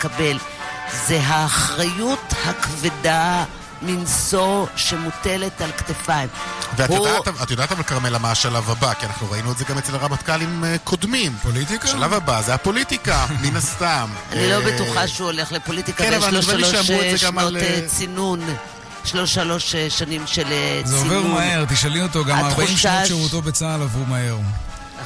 לקבל. זה האחריות הכבדה מנשוא שמוטלת על כתפיים. ואת הוא- יודעת, את יודעת אבל כרמלה מה השלב הבא, כי אנחנו ראינו את זה גם אצל הרמטכ"לים אה, קודמים. פוליטיקה? השלב הבא זה הפוליטיקה, מן הסתם. אני לא אה, בטוחה שהוא הולך לפוליטיקה, כן, ויש לו שלוש אה, על, שנות אה, צינון. יש לו שלוש אה, שנים של אה, זה צינון. עובר מהר, תשאלי אותו, גם 40 התחושה שנות שירותו בצה"ל עברו מהר.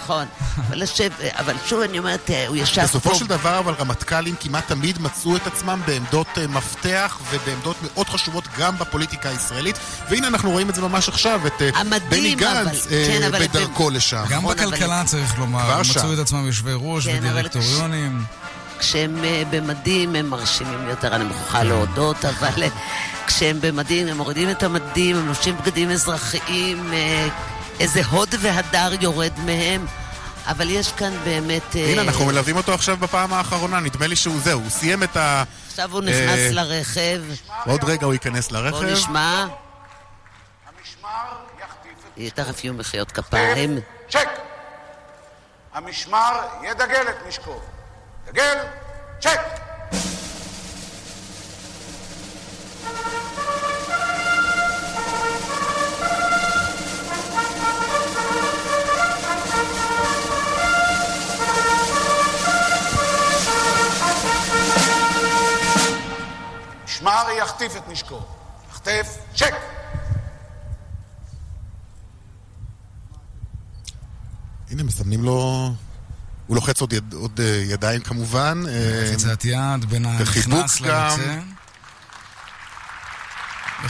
נכון. אבל לשב- אבל שוב אני אומרת, אה, הוא ישב פה... בסופו של דבר, אבל רמטכ"לים כמעט תמיד מצאו את עצמם בעמדות אה, מפתח ובעמדות מאוד חשובות גם בפוליטיקה הישראלית. והנה אנחנו רואים את זה ממש עכשיו, את אה, המדהים, בני אבל- גנץ אה, כן, אבל- בדרכו לשם. גם נכון, אבל- בכלכלה צריך לומר, הם. מצאו את עצמם יושבי ראש כן, אבל ודירקטוריונים. כשהם במדים הם מרשימים יותר, אני מוכרחה להודות, אבל כשהם במדים, הם מורידים את המדים, הם לובשים בגדים אזרחיים, איזה הוד והדר יורד מהם, אבל יש כאן באמת... אה, הנה, אנחנו מלווים אותו עכשיו בפעם האחרונה, נדמה לי שהוא זהו, הוא סיים את ה... עכשיו הוא נכנס אה, לרכב, עוד רגע הוא ייכנס לרכב. נשמע, המשמר יחטיף את... תכף יהיו מחיאות כפיים. צ'ק! המשמר ידגל את נשקו. דגל, צ'ק! משמר יחטיף את נשקו. יחטף, צ'ק! הנה, מסמנים לו... הוא לוחץ עוד, יד, עוד אה, ידיים כמובן. אה, לחיצת יד בין הנכנס. ליוצא.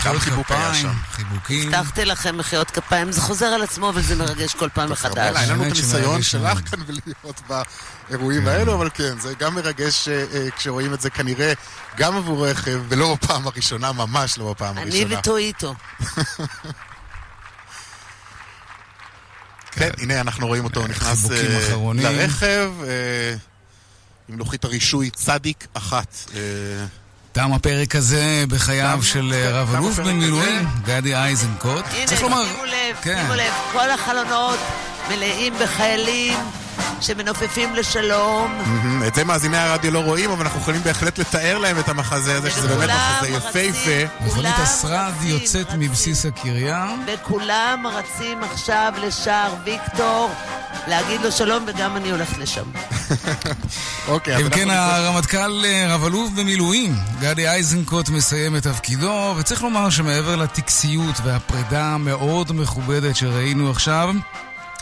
מחיאות חיבוק היה כפיים, שם. חיבוקים. הבטחתי לכם מחיאות כפיים, זה חוזר על עצמו, אבל זה מרגש כל פעם מחדש. אין לנו את הניסיון שלך. כאן ולהיות באירועים האלו, אבל כן, זה גם מרגש אה, אה, כשרואים את זה כנראה גם עבורך, אה, ולא בפעם הראשונה, ממש לא בפעם אני הראשונה. וטואיטו. כן, הנה אנחנו רואים אותו נכנס. לרכב, עם לוחית הרישוי צדיק אחת. אה, תם הפרק הזה בחייו של כן, רב תם אלוף הפרק במילואים. גדי איזנקוט. הנה, צריך לומר, שימו לב, כן. שימו לב, כל החלונות מלאים בחיילים שמנופפים לשלום. את זה מאזיני הרדיו לא רואים, אבל אנחנו יכולים בהחלט לתאר להם את המחזה הזה, שזה באמת מחזה יפהפה. מכונית השרד יוצאת. מבסיס הקריה. וכולם רצים עכשיו לשער ויקטור להגיד לו שלום, וגם אני הולכת לשם. אוקיי, אז אם אנחנו כן, נפגש- הרמטכ"ל אה, רב אלוף במילואים, גדי איזנקוט מסיים את תפקידו, וצריך לומר שמעבר לטקסיות והפרידה המאוד מכובדת שראינו עכשיו,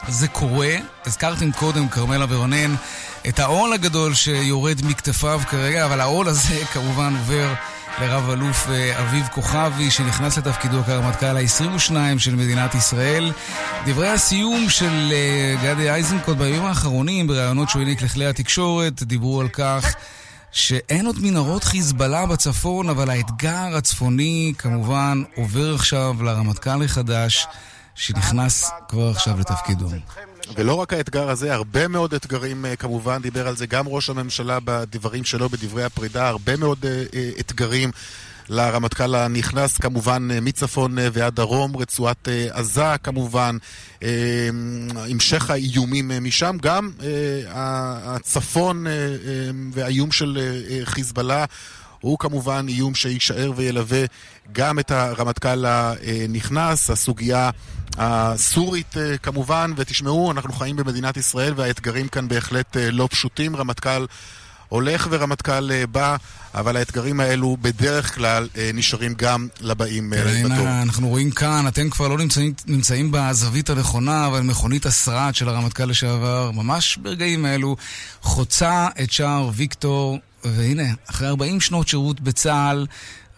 זה קורה. הזכרתם קודם, כרמלה ורונן, את העול הגדול שיורד מכתפיו כרגע, אבל העול הזה כמובן עובר לרב אלוף אה, אביב כוכבי, שנכנס לתפקידו כרמטכ"ל ה-22 של מדינת ישראל. דברי הסיום של אה, גדי איזנקוט בימים האחרונים, בראיונות שהוא העניק לכלי התקשורת, דיברו על כך שאין עוד מנהרות חיזבאללה בצפון, אבל האתגר הצפוני כמובן עובר עכשיו לרמטכ"ל החדש, שנכנס כבר עכשיו לתפקידו. ולא רק האתגר הזה, הרבה מאוד אתגרים אה, כמובן, דיבר על זה גם ראש הממשלה בדברים שלו, בדברי הפרידה, הרבה מאוד אה, אה, אתגרים. לרמטכ"ל הנכנס כמובן מצפון ועד דרום, רצועת עזה כמובן, המשך האיומים משם, גם הצפון והאיום של חיזבאללה הוא כמובן איום שיישאר וילווה גם את הרמטכ"ל הנכנס, הסוגיה הסורית אה, כמובן, ותשמעו, אנחנו חיים במדינת ישראל והאתגרים כאן בהחלט אה, לא פשוטים. רמטכ"ל הולך ורמטכ"ל אה, בא, אבל האתגרים האלו בדרך כלל נשארים גם לבאים בתור. אנחנו רואים כאן, אתם כבר לא נמצאים, נמצאים בזווית הנכונה, אבל מכונית השרד של הרמטכ"ל לשעבר, ממש ברגעים האלו, חוצה את שער ויקטור, והנה, אחרי 40 שנות שירות בצה"ל,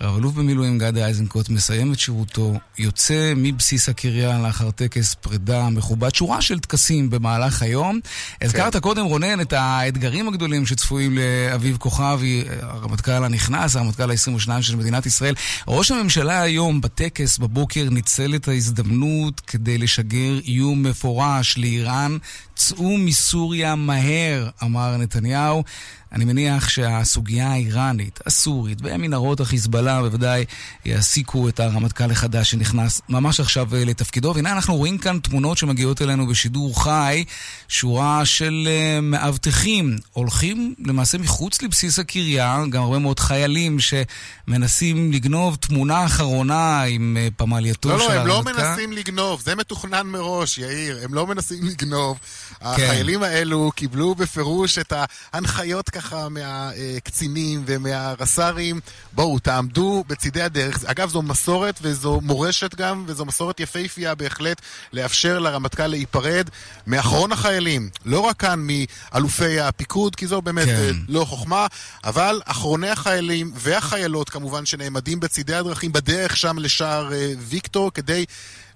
רב אלוף במילואים גדי איזנקוט מסיים את שירותו, יוצא מבסיס הקריה לאחר טקס פרידה מכובד, שורה של טקסים במהלך היום. הזכרת קודם, רונן, את האתגרים הגדולים שצפויים לאביב כוכבי, הרמטכ"ל הנכנס, הרמטכ"ל ה-22 של מדינת ישראל. ראש הממשלה היום בטקס בבוקר ניצל את ההזדמנות כדי לשגר איום מפורש לאיראן, צאו מסוריה מהר, אמר נתניהו. אני מניח שהסוגיה האיראנית, הסורית ומנהרות החיזבאללה בוודאי יעסיקו את הרמטכ"ל החדש שנכנס ממש עכשיו אה, לתפקידו. והנה אנחנו רואים כאן תמונות שמגיעות אלינו בשידור חי, שורה של uh, מאבטחים הולכים למעשה מחוץ לבסיס הקריה, גם הרבה מאוד חיילים שמנסים לגנוב תמונה אחרונה עם uh, פמלייתו לא, של הרמטכ"ל. הרמטכ"ל. לא, הם לא מנסים לגנוב, זה מתוכנן מראש, יאיר. הם לא מנסים לגנוב. כן. החיילים האלו קיבלו בפירוש את ההנחיות ככה מהקצינים ומהרס"רים, בואו, תעמדו בצידי הדרך. אגב, זו מסורת וזו מורשת גם, וזו מסורת יפהפייה בהחלט, לאפשר לרמטכ"ל להיפרד מאחרון החיילים. לא רק כאן מאלופי הפיקוד, כי זו באמת כן. לא חוכמה, אבל אחרוני החיילים והחיילות כמובן שנעמדים בצידי הדרכים בדרך שם לשער ויקטור כדי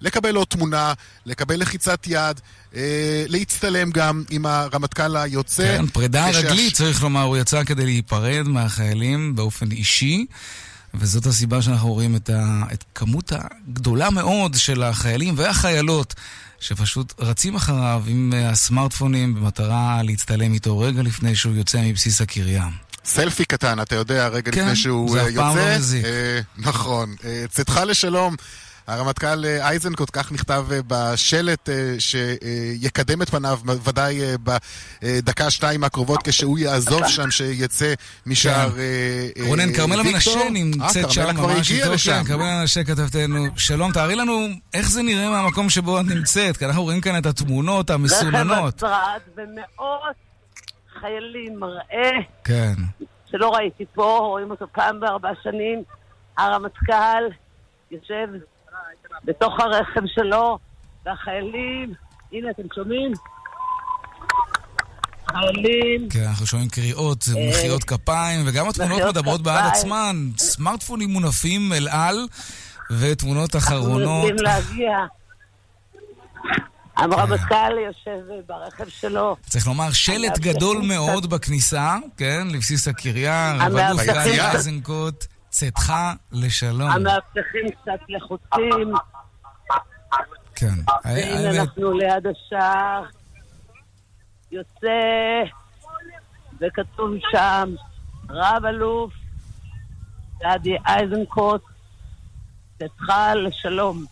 לקבל עוד תמונה, לקבל לחיצת יד, אה, להצטלם גם עם הרמטכ"ל היוצא. כן, פרידה כשהש... רגלית, צריך לומר, הוא יצא כדי להיפרד מהחיילים באופן אישי. וזאת הסיבה שאנחנו רואים את, ה, את כמות הגדולה מאוד של החיילים והחיילות שפשוט רצים אחריו עם הסמארטפונים במטרה להצטלם איתו רגע לפני שהוא יוצא מבסיס הקריה. סלפי קטן, אתה יודע, רגע כן, לפני שהוא יוצא. כן, זה אף פעם לא מזיק. אה, נכון. אה, צאתך לשלום. הרמטכ"ל אה, אייזנקוט, כך נכתב אה, בשלט אה, שיקדם את פניו ודאי בדקה-שתיים הקרובות כשהוא יעזוב שם, שיצא משער ויקטור. כן. רונן, כרמלה מנשה נמצאת שם ממש איתו. כן, כרמלה מנשה כתבתנו. שלום, תארי לנו איך זה נראה מהמקום שבו את נמצאת, כי אנחנו רואים כאן את התמונות המסוננות. רכב הצרד ומאות חיילים, מראה. כן. שלא ראיתי פה, רואים אותו פעם בארבע שנים. הרמטכ"ל יושב בתוך הרכב שלו, והחיילים, הנה אתם שומעים? חיילים. כן, אנחנו שומעים קריאות, אה, מחיאות כפיים, וגם התמונות מדברות בעד עצמן. סמארטפונים מונפים אל על, ותמונות אחרונות. אנחנו רוצים להגיע. הרמטכ"ל יושב ברכב שלו. צריך לומר, שלט גדול מאוד בכניסה, כן, לבסיס הקריה, רב-אלוף גיא איזנקוט. צאתך לשלום. המאבטחים קצת לחוצים. כן. והנה אנחנו ליד השער. יוצא, וכתוב שם, רב אלוף גדי איזנקוט, צאתך לשלום.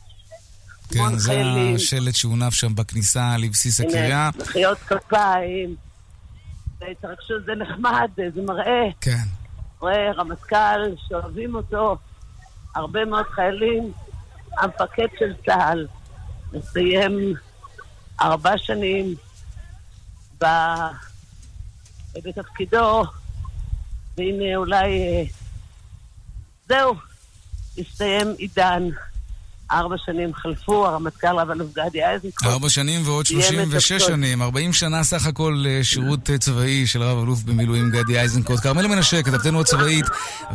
כן, זה השלט שהונף שם בכניסה לבסיס הקריה. הנה, מחיאות כפיים, והתרגשות, זה נחמד, זה מראה. כן. רואה רמטכ"ל שאוהבים אותו, הרבה מאוד חיילים, המפקד של צה"ל מסיים ארבע שנים ב... בתפקידו, והנה אולי אה, זהו, הסתיים עידן. ארבע שנים חלפו, הרמטכ"ל רב-אלוף גדי איזנקוט. ארבע שנים ועוד שלושים ושש שנים, ארבעים שנה סך הכל לשירות אה, צבאי של רב-אלוף במילואים גדי איזנקוט. כרמל מנשה, כתבתנו הצבאית,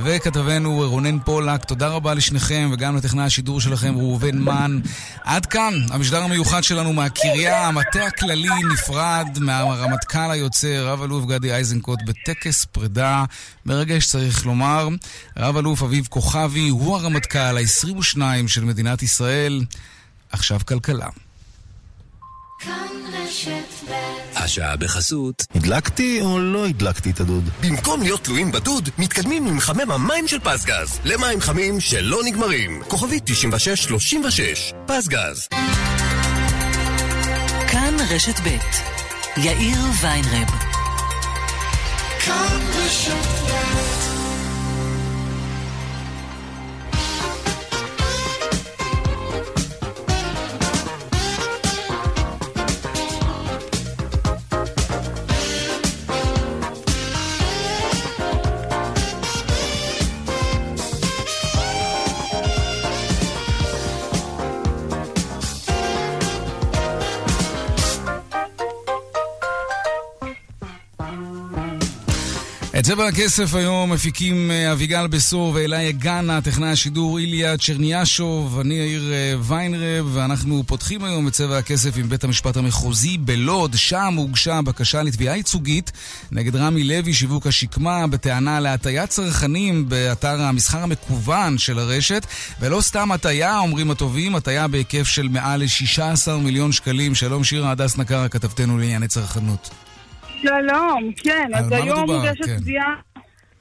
וכתבנו רונן פולק, תודה רבה לשניכם, וגם לטכנאי השידור שלכם ראובן מן. עד כאן, המשדר המיוחד שלנו מהקריה, המטה הכללי נפרד מהרמטכ"ל היוצא, רב-אלוף גדי איזנקוט, בטקס פרידה מרגש צריך לומר. רב-אלוף אביב כוכבי הוא הרמטכ"ל ה-22 של מדינת ישראל. עכשיו כלכלה. השעה בחסות. הדלקתי או לא הדלקתי את הדוד? במקום להיות תלויים בדוד, מתקדמים עם מחמם המים של פסגז. למים חמים שלא נגמרים. כוכבית 9636. פסגז. כאן רשת ב' יאיר ויינרב. כאן רשת ב' צבע הכסף היום מפיקים אה, אביגל בסור ואלי גאנה, טכנאי השידור איליה צ'רניאשוב, אני יאיר אה, ויינרב, ואנחנו פותחים היום את צבע הכסף עם בית המשפט המחוזי בלוד, שם הוגשה בקשה לתביעה ייצוגית נגד רמי לוי, שיווק השקמה, בטענה להטיית צרכנים באתר המסחר המקוון של הרשת, ולא סתם הטיה, אומרים הטובים, הטיה בהיקף של מעל ל-16 מיליון שקלים. שלום שירה הדס נקר, כתבתנו לענייני צרכנות. שלום, כן, אז היום מדובר? מוגשת כן. תביעה...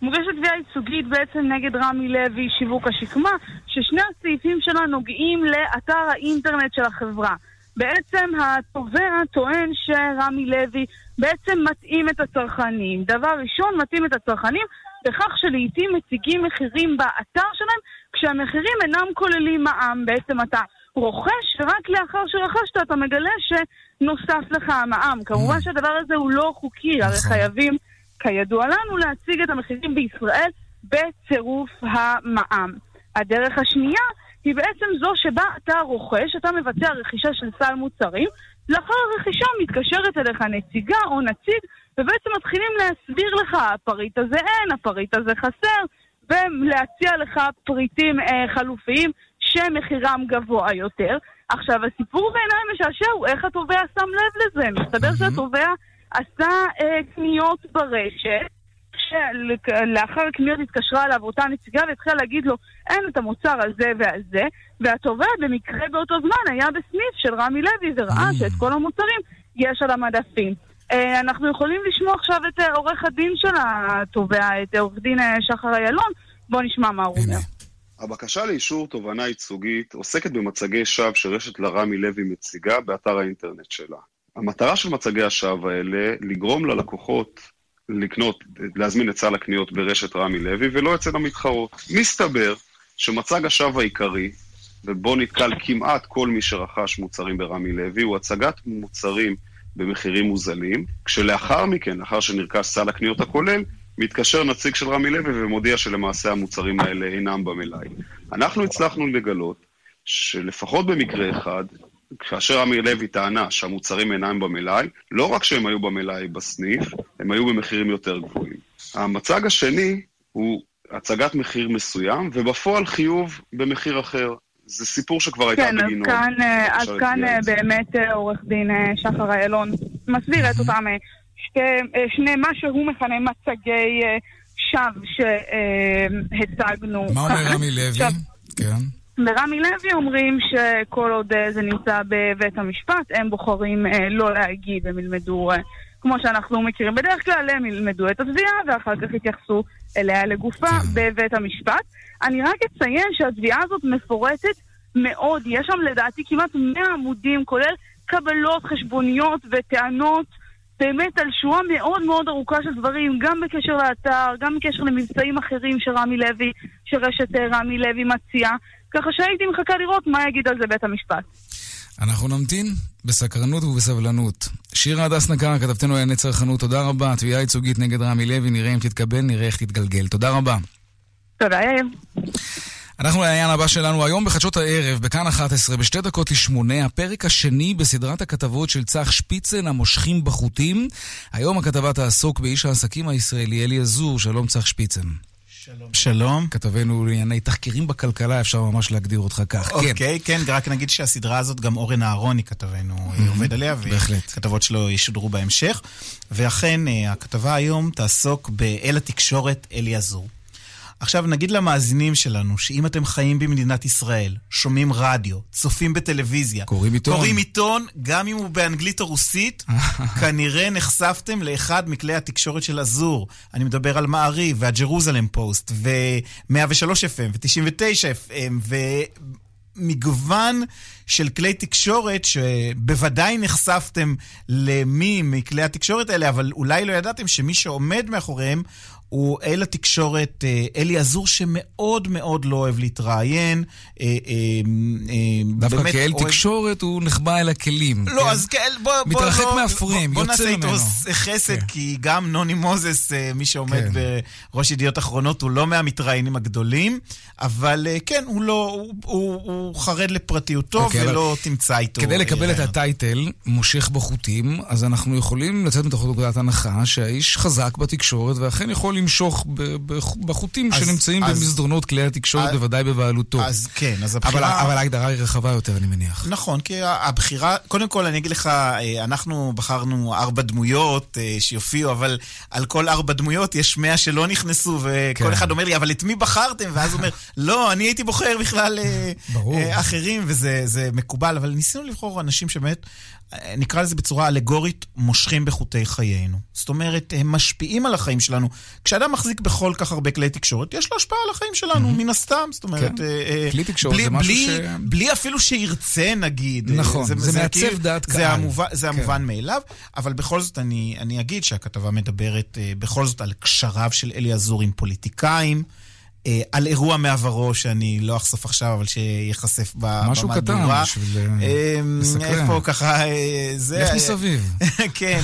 מוגשת תביעה ייצוגית בעצם נגד רמי לוי, שיווק השקמה, ששני הסעיפים שלה נוגעים לאתר האינטרנט של החברה. בעצם התובע טוען שרמי לוי בעצם מתאים את הצרכנים. דבר ראשון, מתאים את הצרכנים בכך שלעיתים מציגים מחירים באתר שלהם, כשהמחירים אינם כוללים מע"מ. בעצם אתה רוכש, ורק לאחר שרכשת אתה מגלה שנוסף לך המע"מ. כמובן שהדבר הזה הוא לא חוקי, הרי נכון. חייבים, כידוע לנו, להציג את המחירים בישראל בצירוף המע"מ. הדרך השנייה היא בעצם זו שבה אתה רוכש, אתה מבצע רכישה של סל מוצרים, לאחר הרכישה מתקשרת אליך נציגה או נציג, ובעצם מתחילים להסביר לך, הפריט הזה אין, הפריט הזה חסר, ולהציע לך פריטים אה, חלופיים שמחירם גבוה יותר. עכשיו, הסיפור בעיניי המשעשע הוא איך התובע שם לב לזה. מסתבר שהתובע עשה אה, קניות ברשת, שלאחר הקניות התקשרה אליו אותה נציגה והתחילה להגיד לו, אין את המוצר הזה והזה, והתובע במקרה באותו זמן היה בסניף של רמי לוי וראה שאת כל המוצרים יש על המדפים. אה, אנחנו יכולים לשמוע עכשיו את אה, עורך הדין של התובע, את עורך דין אה, שחר איילון, בואו נשמע מה הוא אומר. הבקשה לאישור תובענה ייצוגית עוסקת במצגי שווא שרשת לרמי לוי מציגה באתר האינטרנט שלה. המטרה של מצגי השווא האלה לגרום ללקוחות לקנות, להזמין את סל הקניות ברשת רמי לוי ולא אצל המתחרות. מסתבר שמצג השווא העיקרי, ובו נתקל כמעט כל מי שרכש מוצרים ברמי לוי, הוא הצגת מוצרים במחירים מוזלים, כשלאחר מכן, לאחר שנרכש סל הקניות הכולל, מתקשר נציג של רמי לוי ומודיע שלמעשה המוצרים האלה אינם במלאי. אנחנו הצלחנו לגלות שלפחות במקרה אחד, כאשר רמי לוי טענה שהמוצרים אינם במלאי, לא רק שהם היו במלאי בסניף, הם היו במחירים יותר גבוהים. המצג השני הוא הצגת מחיר מסוים, ובפועל חיוב במחיר אחר. זה סיפור שכבר הייתה כן, אז בגינו. כאן, אה, אז כאן להגיע אה, לזה. באמת אה, עורך דין אה, שחר איילון מסביר את אותם שתי, אה, שני, מה שהוא מכנה מצגי אה, שווא שהצגנו. מה אומר רמי לוי? כן. ברמי לוי אומרים שכל עוד אה, זה נמצא בבית המשפט, הם בוחרים לא להגיב, הם ילמדו, כמו שאנחנו מכירים בדרך כלל, הם ילמדו את התביעה ואחר כך יתייחסו אליה לגופה כן. בבית המשפט. אני רק אציין שהתביעה הזאת מפורטת מאוד, יש שם לדעתי כמעט 100 עמודים, כולל קבלות, חשבוניות וטענות. באמת על שורה מאוד מאוד ארוכה של דברים, גם בקשר לאתר, גם בקשר למבצעים אחרים שרמי לוי, שרשת אה, רמי לוי מציעה, ככה שהייתי מחכה לראות מה יגיד על זה בית המשפט. אנחנו נמתין בסקרנות ובסבלנות. שירה הדס נקר, כתבתנו לענייני צרכנות, תודה רבה. תביעה ייצוגית נגד רמי לוי, נראה אם תתקבל, נראה איך תתגלגל. תודה רבה. תודה, יאיר. אנחנו לעניין הבא שלנו היום בחדשות הערב, בכאן 11, בשתי דקות לשמונה, הפרק השני בסדרת הכתבות של צח שפיצן, המושכים בחוטים. היום הכתבה תעסוק באיש העסקים הישראלי אלי עזור, שלום צח שפיצן. שלום. שלום. כתבנו לענייני תחקירים בכלכלה, אפשר ממש להגדיר אותך כך. כן. אוקיי, כן, רק נגיד שהסדרה הזאת, גם אורן אהרוני כתבנו אה, עובד עליה. וכתבות שלו ישודרו בהמשך. ואכן, אה, הכתבה היום תעסוק באל התקשורת אלי עזור. עכשיו נגיד למאזינים שלנו, שאם אתם חיים במדינת ישראל, שומעים רדיו, צופים בטלוויזיה, קוראים עיתון. קוראים עיתון, גם אם הוא באנגלית או רוסית, כנראה נחשפתם לאחד מכלי התקשורת של אזור. אני מדבר על מעריב, והג'רוזלם פוסט, ו-103 FM, ו-99 FM, ומגוון של כלי תקשורת שבוודאי נחשפתם למי מכלי התקשורת האלה, אבל אולי לא ידעתם שמי שעומד מאחוריהם הוא אל התקשורת אה, אלי עזור, שמאוד מאוד לא אוהב להתראיין. אה, אה, דווקא באמת כאל אוהב- תקשורת הוא נחבא אל הכלים. לא, כן? אז כאל, בוא, בוא, מתרחק לא, מהפריים, בוא, בוא יוצא נעשה איתו ממנו. חסד, כן. כי גם נוני מוזס, מי שעומד כן. בראש ידיעות אחרונות, הוא לא מהמתראיינים הגדולים, אבל כן, הוא לא, הוא, הוא, הוא חרד לפרטיותו, אוקיי, אבל ולא תמצא איתו... כדי לקבל את. הטייטל, מושך בחוטים, אז אנחנו יכולים לצאת מתוך נקודת הנחה שהאיש חזק בתקשורת, ואכן יכול למשוך בחוטים אז- שנמצאים אז- במסדרונות כלי התקשורת, אז- בוודאי בבעלותו. אז כן, אז אבל, הבחירה... אבל ההגדרה היא רחבה יותר, אני מניח. נכון, כי הבחירה, קודם כל אני אגיד לך, אה, אנחנו בחרנו ארבע דמויות אה, שיופיעו, אבל על כל ארבע דמויות יש מאה שלא נכנסו, וכל כן. אחד אומר לי, אבל את מי בחרתם? ואז הוא אומר, לא, אני הייתי בוחר בכלל אה. אה, אחרים, וזה זה מקובל, אבל ניסינו לבחור אנשים שבאמת, אה, נקרא לזה בצורה אלגורית, מושכים בחוטי חיינו. זאת אומרת, הם משפיעים על החיים שלנו. כשאדם מחזיק בכל כך הרבה כלי תקשורת, יש לו השפעה על החיים שלנו, מן הסתם. זאת אומרת, כן. אה, אה, כלי תקשורת זה משהו ש- בלי אפילו שירצה, נגיד. נכון, זה מעצב דעת קהל. זה כן. המובן מאליו, אבל בכל זאת אני, אגיד שהכתבה מדברת אה, בכל זאת על קשריו של אלי עזור עם פוליטיקאים, אה, על אירוע מעברו שאני לא אחשוף עכשיו, אבל שייחשף ב- משהו קטן במהדורה. בשביל אה, אה, לסקרן. איפה ככה, אה, זה... לך אה, מסביב. כן,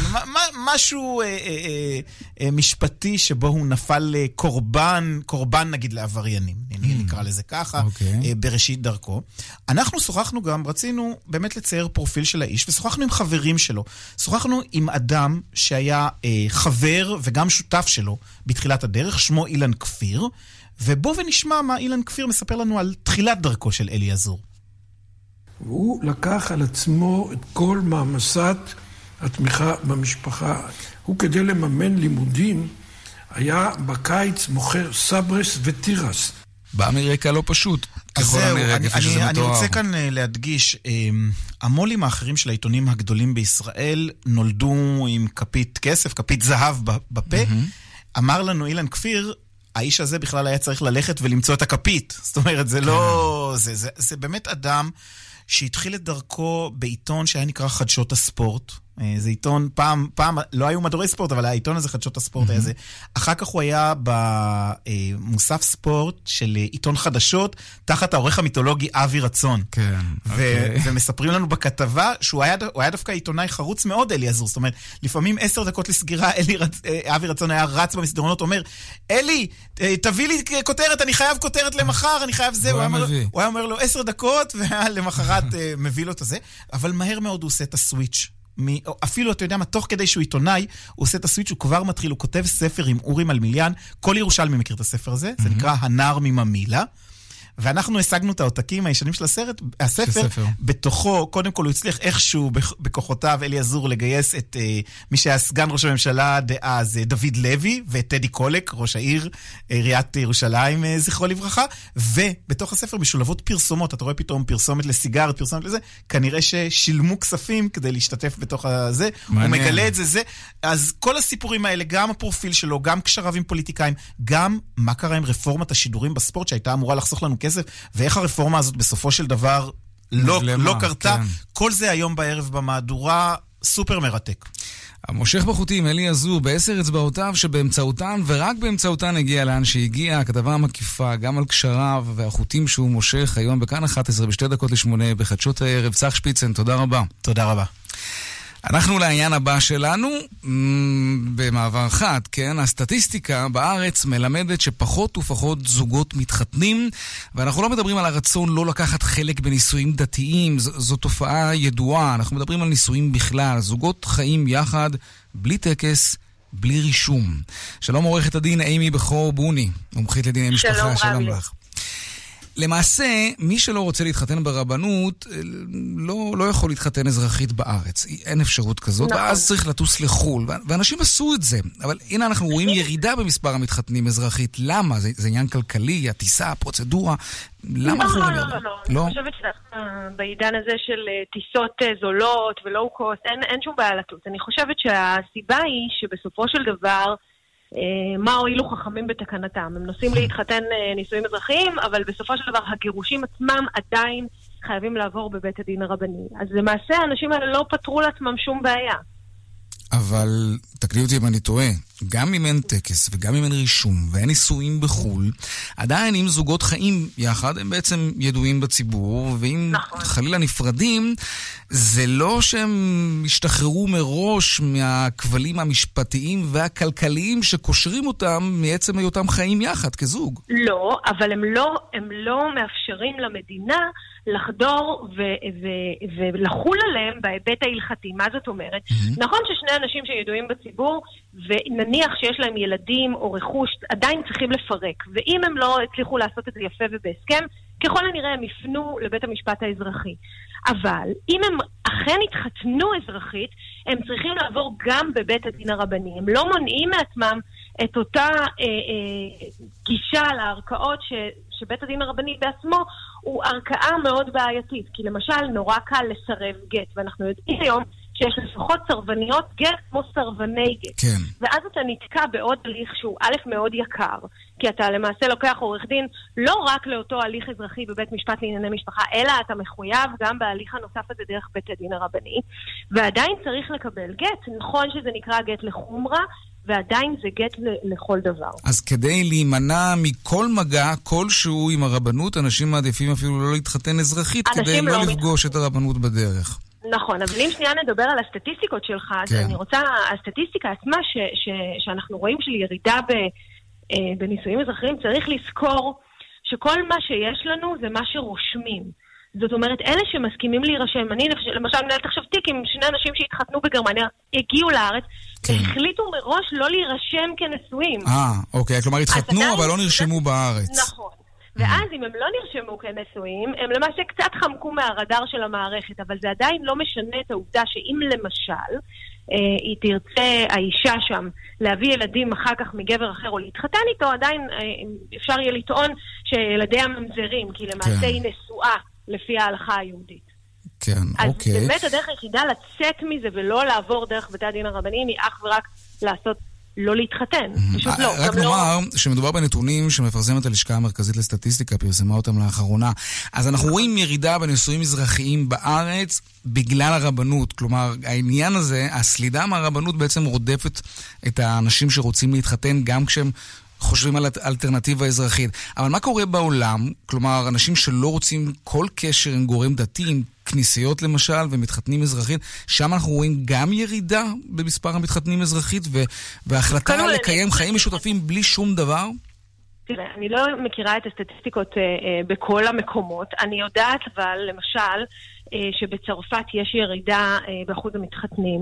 משהו אה, אה, אה, אה, משפטי שבו הוא נפל אה, קורבן, קורבן נגיד לעבריינים, אני נקרא לזה ככה, אוקיי. אה, בראשית דרכו. אנחנו שוחחנו גם, רצינו באמת לצייר פרופיל של האיש, ושוחחנו עם חברים שלו. שוחחנו עם אדם שהיה אה, חבר וגם שותף שלו בתחילת הדרך, שמו אילן כפיר, ובוא ונשמע מה אילן כפיר מספר לנו על תחילת דרכו של אלי עזור. והוא לקח על עצמו את כל מעמסת התמיכה במשפחה. הוא כדי לממן לימודים היה בקיץ מוכר סברס ותירס. בא מרקע לא פשוט, אז ככל הנראה, אני, כפי שזה אני, אני מתואר. רוצה כאן אה, להדגיש, אה, המו"לים האחרים של העיתונים הגדולים בישראל נולדו עם כפית כסף, כפית זהב בפה. אמר לנו אילן כפיר, האיש הזה בכלל היה צריך ללכת ולמצוא את הכפית. זאת אומרת, זה לא... זה, זה, זה באמת אדם שהתחיל את דרכו בעיתון שהיה נקרא חדשות הספורט. אה, זה עיתון, פעם, פעם, לא היו מדורי ספורט, אבל העיתון הזה, חדשות הספורט, היה זה. אחר כך הוא היה במוסף ספורט של אה, עיתון חדשות, תחת העורך המיתולוגי אבי רצון. כן, אוקיי. ומספרים לנו בכתבה שהוא היה, הוא היה דווקא עיתונאי חרוץ מאוד, אלי עזור. זאת אומרת, לפעמים עשר דקות לסגירה, אלי רצ... אה, אבי רצון היה רץ במסדרונות, אומר, אלי, אה, תביא לי כותרת, אני חייב כותרת למחר, אני חייב זה. והוא הוא היה אומר-. הוא היה אומר לו עשר דקות, ולמחרת אה, מביא לו את הזה. אבל מהר מאוד הוא עושה את הסוויץ'. מ- אפילו, אתה יודע מה, תוך כדי שהוא עיתונאי, הוא עושה את הסוויץ', הוא כבר מתחיל, הוא כותב ספר עם אורי מלמיליאן. כל ירושלמי מכיר את הספר הזה, זה נקרא הנער מממילה. ואנחנו השגנו את העותקים הישנים של הסרט, הספר, הספר. בתוכו, קודם כל הוא הצליח איכשהו בכ- בכוחותיו, אלי עזור, לגייס את אה, מי שהיה סגן ראש הממשלה דאז, אה, דוד לוי, ואת טדי קולק, ראש העיר, אה, עיריית ירושלים, אה, זכרו לברכה, ובתוך הספר משולבות פרסומות, אתה רואה פתאום פרסומת לסיגרת, פרסומת לזה, כנראה ששילמו כספים כדי להשתתף בתוך הזה, מעניין. הוא מגלה את זה, זה. אז כל הסיפורים האלה, גם הפרופיל שלו, גם קשריו עם פוליטיקאים, גם מה קרה עם רפורמת השידורים בספורט שהייתה אמורה לחסוך לנו כסף, ואיך הרפורמה הזאת בסופו של דבר לא, נבלמה, לא קרתה. כן. כל זה היום בערב במהדורה, סופר מרתק. המושך בחוטים, אלי עזור, בעשר אצבעותיו שבאמצעותן ורק באמצעותן הגיע לאן שהגיע. הכתבה המקיפה גם על קשריו והחוטים שהוא מושך היום בכאן 11 בשתי דקות לשמונה בחדשות הערב. צח שפיצן, תודה רבה. תודה רבה. אנחנו לעניין הבא שלנו, במעבר חד, כן? הסטטיסטיקה בארץ מלמדת שפחות ופחות זוגות מתחתנים, ואנחנו לא מדברים על הרצון לא לקחת חלק בנישואים דתיים, ז- זו תופעה ידועה, אנחנו מדברים על נישואים בכלל, זוגות חיים יחד, בלי טקס. בלי רישום. שלום עורכת הדין אימי בכור בוני, מומחית לדיני משפחה, שלום, שלום. לך. למעשה, מי שלא רוצה להתחתן ברבנות, אה, לא, לא יכול להתחתן אזרחית בארץ. אין אפשרות כזאת, נכון. ואז צריך לטוס לחו"ל. ואנשים עשו את זה. אבל הנה אנחנו רואים ירידה במספר המתחתנים אזרחית. למה? זה, זה עניין כלכלי, הטיסה, הפרוצדורה. למה אנחנו... לא, רואים לא, זה? לא, לא. לא? אני חושבת שבעידן הזה של אה, טיסות אה, זולות ולואו קוסט, אין, אין שום בעיה לטוס. אני חושבת שהסיבה היא שבסופו של דבר, אה, מה הועילו חכמים בתקנתם? הם נוסעים להתחתן אה, נישואים אזרחיים, אבל בסופו של דבר הגירושים עצמם עדיין חייבים לעבור בבית הדין הרבני. אז למעשה האנשים האלה לא פתרו לעצמם שום בעיה. אבל תקני אותי אם אני טועה, גם אם אין טקס וגם אם אין רישום ואין נישואים בחו"ל, עדיין אם זוגות חיים יחד, הם בעצם ידועים בציבור, ואם נכון. חלילה נפרדים, זה לא שהם השתחררו מראש מהכבלים המשפטיים והכלכליים שקושרים אותם מעצם היותם חיים יחד כזוג. לא, אבל הם לא, הם לא מאפשרים למדינה לחדור ו- ו- ולחול עליהם בהיבט ההלכתי. מה זאת אומרת? נכון ששני אנשים שידועים בציבור ונניח שיש להם ילדים או רכוש, עדיין צריכים לפרק. ואם הם לא הצליחו לעשות את זה יפה ובהסכם, ככל הנראה הם יפנו לבית המשפט האזרחי. אבל אם הם אכן התחתנו אזרחית, הם צריכים לעבור גם בבית הדין הרבני. הם לא מונעים מעצמם את אותה אה, אה, גישה לערכאות ש, שבית הדין הרבני בעצמו הוא ערכאה מאוד בעייתית. כי למשל, נורא קל לסרב גט, ואנחנו יודעים היום שיש לפחות סרבניות גט כמו סרבני גט. כן. ואז אתה נתקע בעוד הליך שהוא א', מאוד יקר, כי אתה למעשה לוקח עורך דין לא רק לאותו הליך אזרחי בבית משפט לענייני משפחה, אלא אתה מחויב גם בהליך הנוסף הזה דרך בית הדין הרבני, ועדיין צריך לקבל גט. נכון שזה נקרא גט לחומרה, ועדיין זה גט לכל דבר. אז כדי להימנע מכל מגע כלשהו עם הרבנות, אנשים מעדיפים אפילו לא להתחתן אזרחית, כדי לא לא לפגוש את הרבנות בדרך. נכון, אבל אם שנייה נדבר על הסטטיסטיקות שלך, אז כן. אני רוצה, הסטטיסטיקה עצמה ש, ש, שאנחנו רואים של ירידה ב, אה, בנישואים אזרחיים, צריך לזכור שכל מה שיש לנו זה מה שרושמים. זאת אומרת, אלה שמסכימים להירשם, אני למשל מנהלת עכשיו תיק עם שני אנשים שהתחתנו בגרמניה, הגיעו לארץ, כן. והחליטו מראש לא להירשם כנשואים. אה, אוקיי, כלומר התחתנו אבל לא נרשמו בארץ. נכון. ואז אם הם לא נרשמו כנשואים, הם למעשה קצת חמקו מהרדאר של המערכת, אבל זה עדיין לא משנה את העובדה שאם למשל אה, היא תרצה, האישה שם, להביא ילדים אחר כך מגבר אחר או להתחתן איתו, עדיין אה, אפשר יהיה לטעון שילדיה ממזרים, כי למעשה כן. היא נשואה לפי ההלכה היהודית. כן, אז אוקיי. באמת הדרך היחידה לצאת מזה ולא לעבור דרך בתי הדין הרבניים היא אך ורק לעשות, לא להתחתן. פשוט לא. רק לא... נאמר שמדובר בנתונים שמפרסמת הלשכה המרכזית לסטטיסטיקה, פרסמה אותם לאחרונה. אז אנחנו רואים ירידה בנישואים אזרחיים בארץ בגלל הרבנות. כלומר, העניין הזה, הסלידה מהרבנות בעצם רודפת את האנשים שרוצים להתחתן גם כשהם... חושבים על אלטרנטיבה אזרחית. אבל מה קורה בעולם? כלומר, אנשים שלא רוצים כל קשר עם גורם דתי, עם כנסיות למשל, ומתחתנים אזרחית, שם אנחנו רואים גם ירידה במספר המתחתנים אזרחית, ו- כל, לקיים אני- חיים משותפים בלי שום דבר? תראה, אני לא מכירה את הסטטיסטיקות אה, אה, בכל המקומות. אני יודעת אבל, למשל, אה, שבצרפת יש ירידה אה, באחוז המתחתנים.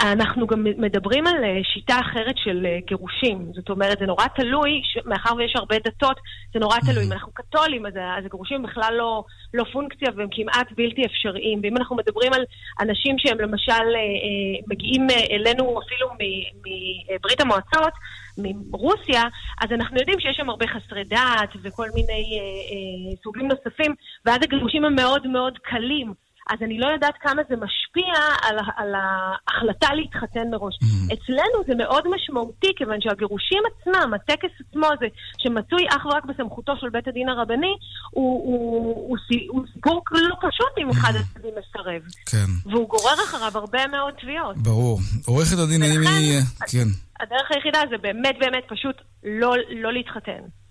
אנחנו גם מדברים על אה, שיטה אחרת של אה, גירושים. זאת אומרת, זה נורא תלוי, מאחר ויש הרבה דתות, זה נורא תלוי. אם אנחנו קתולים, אז, אז הגירושים בכלל לא, לא פונקציה והם כמעט בלתי אפשריים. ואם אנחנו מדברים על אנשים שהם למשל אה, מגיעים אלינו אפילו מברית המועצות, מרוסיה, אז אנחנו יודעים שיש שם הרבה חסרי דת וכל מיני אה, אה, סוגים נוספים, ואז הגירושים הם מאוד מאוד קלים. אז אני לא יודעת כמה זה משפיע על, על ההחלטה להתחתן מראש. אצלנו זה מאוד משמעותי, כיוון שהגירושים עצמם, הטקס עצמו הזה, שמצוי אך ורק בסמכותו של בית הדין הרבני, הוא, הוא, הוא, הוא סיפור לא פשוט אם אחד הצדדים מסרב. כן, והוא גורר אחריו הרבה מאוד תביעות. ברור. עורכת הדין אימי... כן. הדרך היחידה זה באמת באמת פשוט לא, לא להתחתן.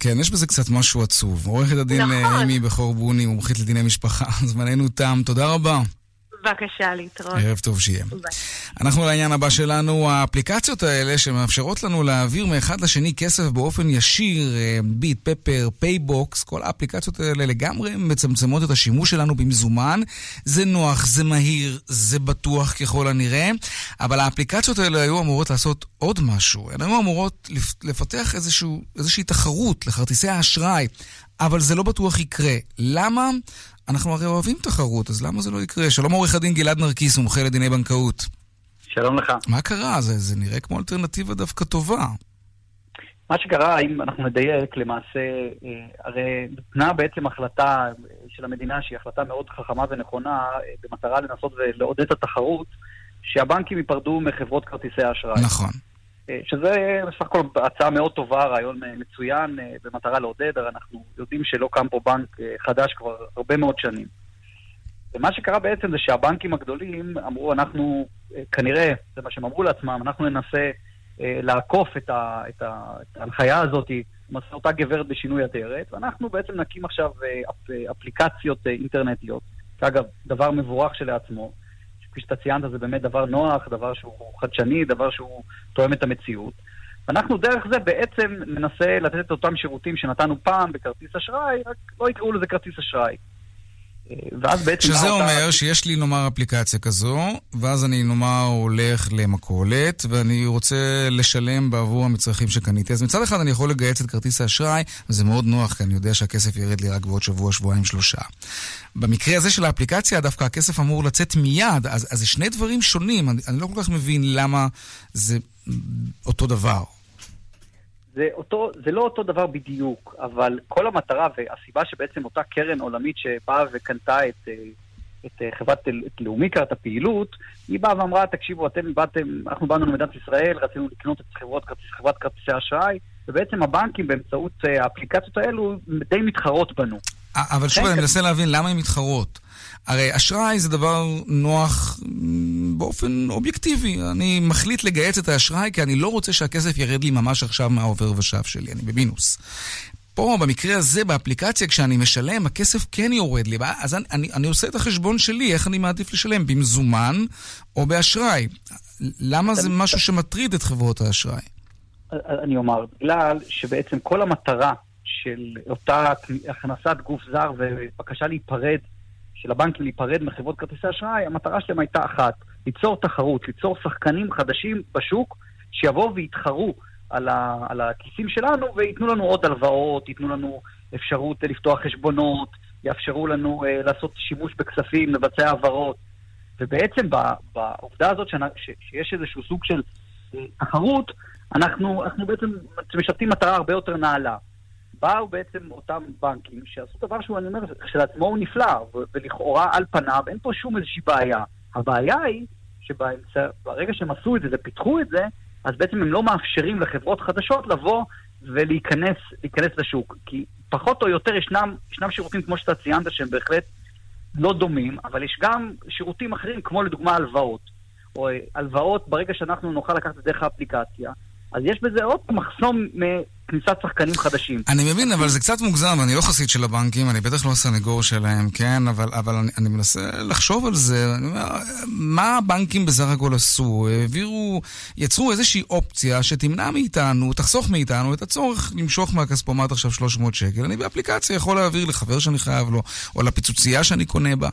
כן, יש בזה קצת משהו עצוב. עורכת הדין נכון. אה, אימי בכור בוני, מומחית לדיני משפחה, זמננו תם. תודה רבה. בבקשה, להתראות. ערב טוב שיהיה. ביי. אנחנו לעניין הבא שלנו, האפליקציות האלה שמאפשרות לנו להעביר מאחד לשני כסף באופן ישיר, אה, ביט, פפר, פייבוקס, כל האפליקציות האלה לגמרי מצמצמות את השימוש שלנו במזומן. זה נוח, זה מהיר, זה בטוח ככל הנראה, אבל האפליקציות האלה היו אמורות לעשות עוד משהו. הן היו אמורות לפ- לפתח איזשהו, איזושהי תחרות לכרטיסי האשראי, אבל זה לא בטוח יקרה. למה? אנחנו הרי אוהבים תחרות, אז למה זה לא יקרה? שלום עורך הדין גלעד נרקיס, מומחה לדיני בנקאות. שלום לך. מה קרה? זה, זה נראה כמו אלטרנטיבה דווקא טובה. מה שקרה, אם אנחנו נדייק, למעשה, אה, הרי ניתנה בעצם החלטה אה, של המדינה, שהיא החלטה מאוד חכמה ונכונה, אה, במטרה לנסות ולעודד את התחרות, שהבנקים ייפרדו מחברות כרטיסי האשראי. נכון. אה, שזה בסך הכל הצעה מאוד טובה, רעיון אה, מצוין, אה, במטרה לעודד, הרי אנחנו יודעים שלא קם פה בנק חדש כבר הרבה מאוד שנים. ומה שקרה בעצם זה שהבנקים הגדולים אמרו, אנחנו, אה, כנראה, זה מה שהם אמרו לעצמם, אנחנו ננסה לעקוף את, ה, את, ה, את ההנחיה הזאת, אותה גברת בשינוי אדרת, ואנחנו בעצם נקים עכשיו אפ, אפליקציות אינטרנטיות, שאגב, דבר מבורך שלעצמו, כפי שאתה ציינת, זה באמת דבר נוח, דבר שהוא חדשני, דבר שהוא תואם את המציאות. ואנחנו דרך זה בעצם ננסה לתת את אותם שירותים שנתנו פעם בכרטיס אשראי, רק לא יקראו לזה כרטיס אשראי. ואז בעצם... שזה אומר שיש לי נאמר אפליקציה כזו, ואז אני נאמר הולך למכולת, ואני רוצה לשלם בעבור המצרכים שקניתי. אז מצד אחד אני יכול לגייס את כרטיס האשראי, וזה מאוד נוח, כי אני יודע שהכסף ירד לי רק בעוד שבוע, שבועיים, שלושה. במקרה הזה של האפליקציה, דווקא הכסף אמור לצאת מיד, אז, אז זה שני דברים שונים. אני, אני לא כל כך מבין למה זה אותו דבר. זה, אותו, זה לא אותו דבר בדיוק, אבל כל המטרה והסיבה שבעצם אותה קרן עולמית שבאה וקנתה את, אה, את אה, חברת את לאומי קארט הפעילות, היא באה ואמרה, תקשיבו, אתם באתם, אנחנו באנו למדינת ישראל, רצינו לקנות את חברות, חברת כרטיסי אשראי, ובעצם הבנקים באמצעות אה, האפליקציות האלו די מתחרות בנו. אבל שוב, כן, אני כן. מנסה להבין למה הן מתחרות. הרי אשראי זה דבר נוח באופן אובייקטיבי. אני מחליט לגייס את האשראי כי אני לא רוצה שהכסף ירד לי ממש עכשיו מהעובר ושב שלי, אני במינוס. פה, במקרה הזה, באפליקציה, כשאני משלם, הכסף כן יורד לי. אז אני, אני, אני עושה את החשבון שלי, איך אני מעדיף לשלם, במזומן או באשראי. למה זה משהו שמטריד את חברות האשראי? אני אומר, בגלל שבעצם כל המטרה של אותה הכנסת גוף זר ובקשה להיפרד, של הבנקים להיפרד מחברות כרטיסי אשראי, המטרה שלהם הייתה אחת, ליצור תחרות, ליצור שחקנים חדשים בשוק שיבואו ויתחרו על, ה, על הכיסים שלנו וייתנו לנו עוד הלוואות, ייתנו לנו אפשרות לפתוח חשבונות, יאפשרו לנו uh, לעשות שימוש בכספים, לבצע העברות. ובעצם בעובדה הזאת שנ, ש, שיש איזשהו סוג של uh, תחרות, אנחנו, אנחנו בעצם משרתים מטרה הרבה יותר נעלה. באו בעצם אותם בנקים שעשו דבר שהוא, אני אומר, כשלעצמו הוא נפלא, ולכאורה על פניו אין פה שום איזושהי בעיה. הבעיה היא שברגע שהם עשו את זה ופיתחו את זה, אז בעצם הם לא מאפשרים לחברות חדשות לבוא ולהיכנס להיכנס לשוק. כי פחות או יותר ישנם, ישנם שירותים, כמו שאתה ציינת, שהם בהחלט לא דומים, אבל יש גם שירותים אחרים, כמו לדוגמה הלוואות. או הלוואות, ברגע שאנחנו נוכל לקחת את דרך האפליקציה, אז יש בזה עוד מחסום מכניסת שחקנים חדשים. אני מבין, אבל זה קצת מוגזם, אני לא חסיד של הבנקים, אני בטח לא הסנגור שלהם, כן, אבל, אבל אני, אני מנסה לחשוב על זה. מה הבנקים בסך הכל עשו? העבירו, יצרו איזושהי אופציה שתמנע מאיתנו, תחסוך מאיתנו את הצורך למשוך מהכספומט עכשיו 300 שקל. אני באפליקציה יכול להעביר לחבר שאני חייב לו, או לפיצוצייה שאני קונה בה.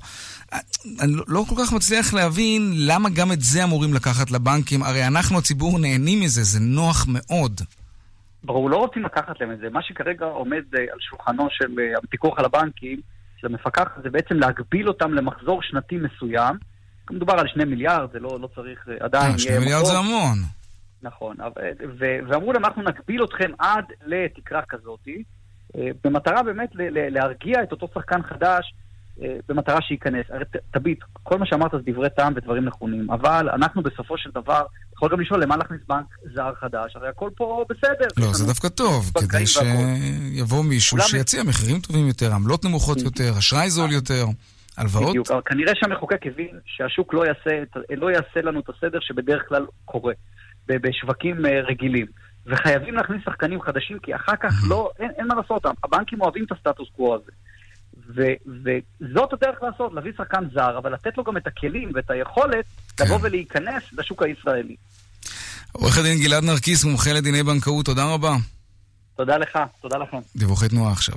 אני לא, לא כל כך מצליח להבין למה גם את זה אמורים לקחת לבנקים. הרי אנחנו, הציבור, נהנים מזה, זה נוח מאוד. ברור, לא רוצים לקחת להם את זה. מה שכרגע עומד uh, על שולחנו של uh, הפיקוח על הבנקים, של המפקח, זה בעצם להגביל אותם למחזור שנתי מסוים. מדובר על שני מיליארד, זה לא, לא צריך uh, עדיין... שני מיליארד זה המון. נכון, ו- ואמרו להם, אנחנו נגביל אתכם עד לתקרה כזאתי, uh, במטרה באמת להרגיע את אותו שחקן חדש, במטרה שייכנס. הרי תביט, כל מה שאמרת זה דברי טעם ודברים נכונים, אבל אנחנו בסופו של דבר, יכול גם לשאול למה להכניס בנק זר חדש, הרי הכל פה בסדר. לא, זה דווקא טוב, כדי שיבוא מישהו שיציע מחירים טובים יותר, עמלות נמוכות יותר, אשראי זול יותר. הלוואות? בדיוק, אבל כנראה שהמחוקק הבין שהשוק לא יעשה, לא יעשה לנו את הסדר שבדרך כלל קורה בשווקים רגילים. וחייבים להכניס שחקנים חדשים, כי אחר כך לא, אין, אין מה לעשות, הבנקים אוהבים את הסטטוס קוו הזה. ו- וזאת הדרך לעשות, להביא שחקן זר, אבל לתת לו גם את הכלים ואת היכולת כן. לבוא ולהיכנס לשוק הישראלי. עורך הדין גלעד נרקיס, מומחה לדיני בנקאות, תודה רבה. תודה לך, תודה לכם. דיווחי תנועה עכשיו.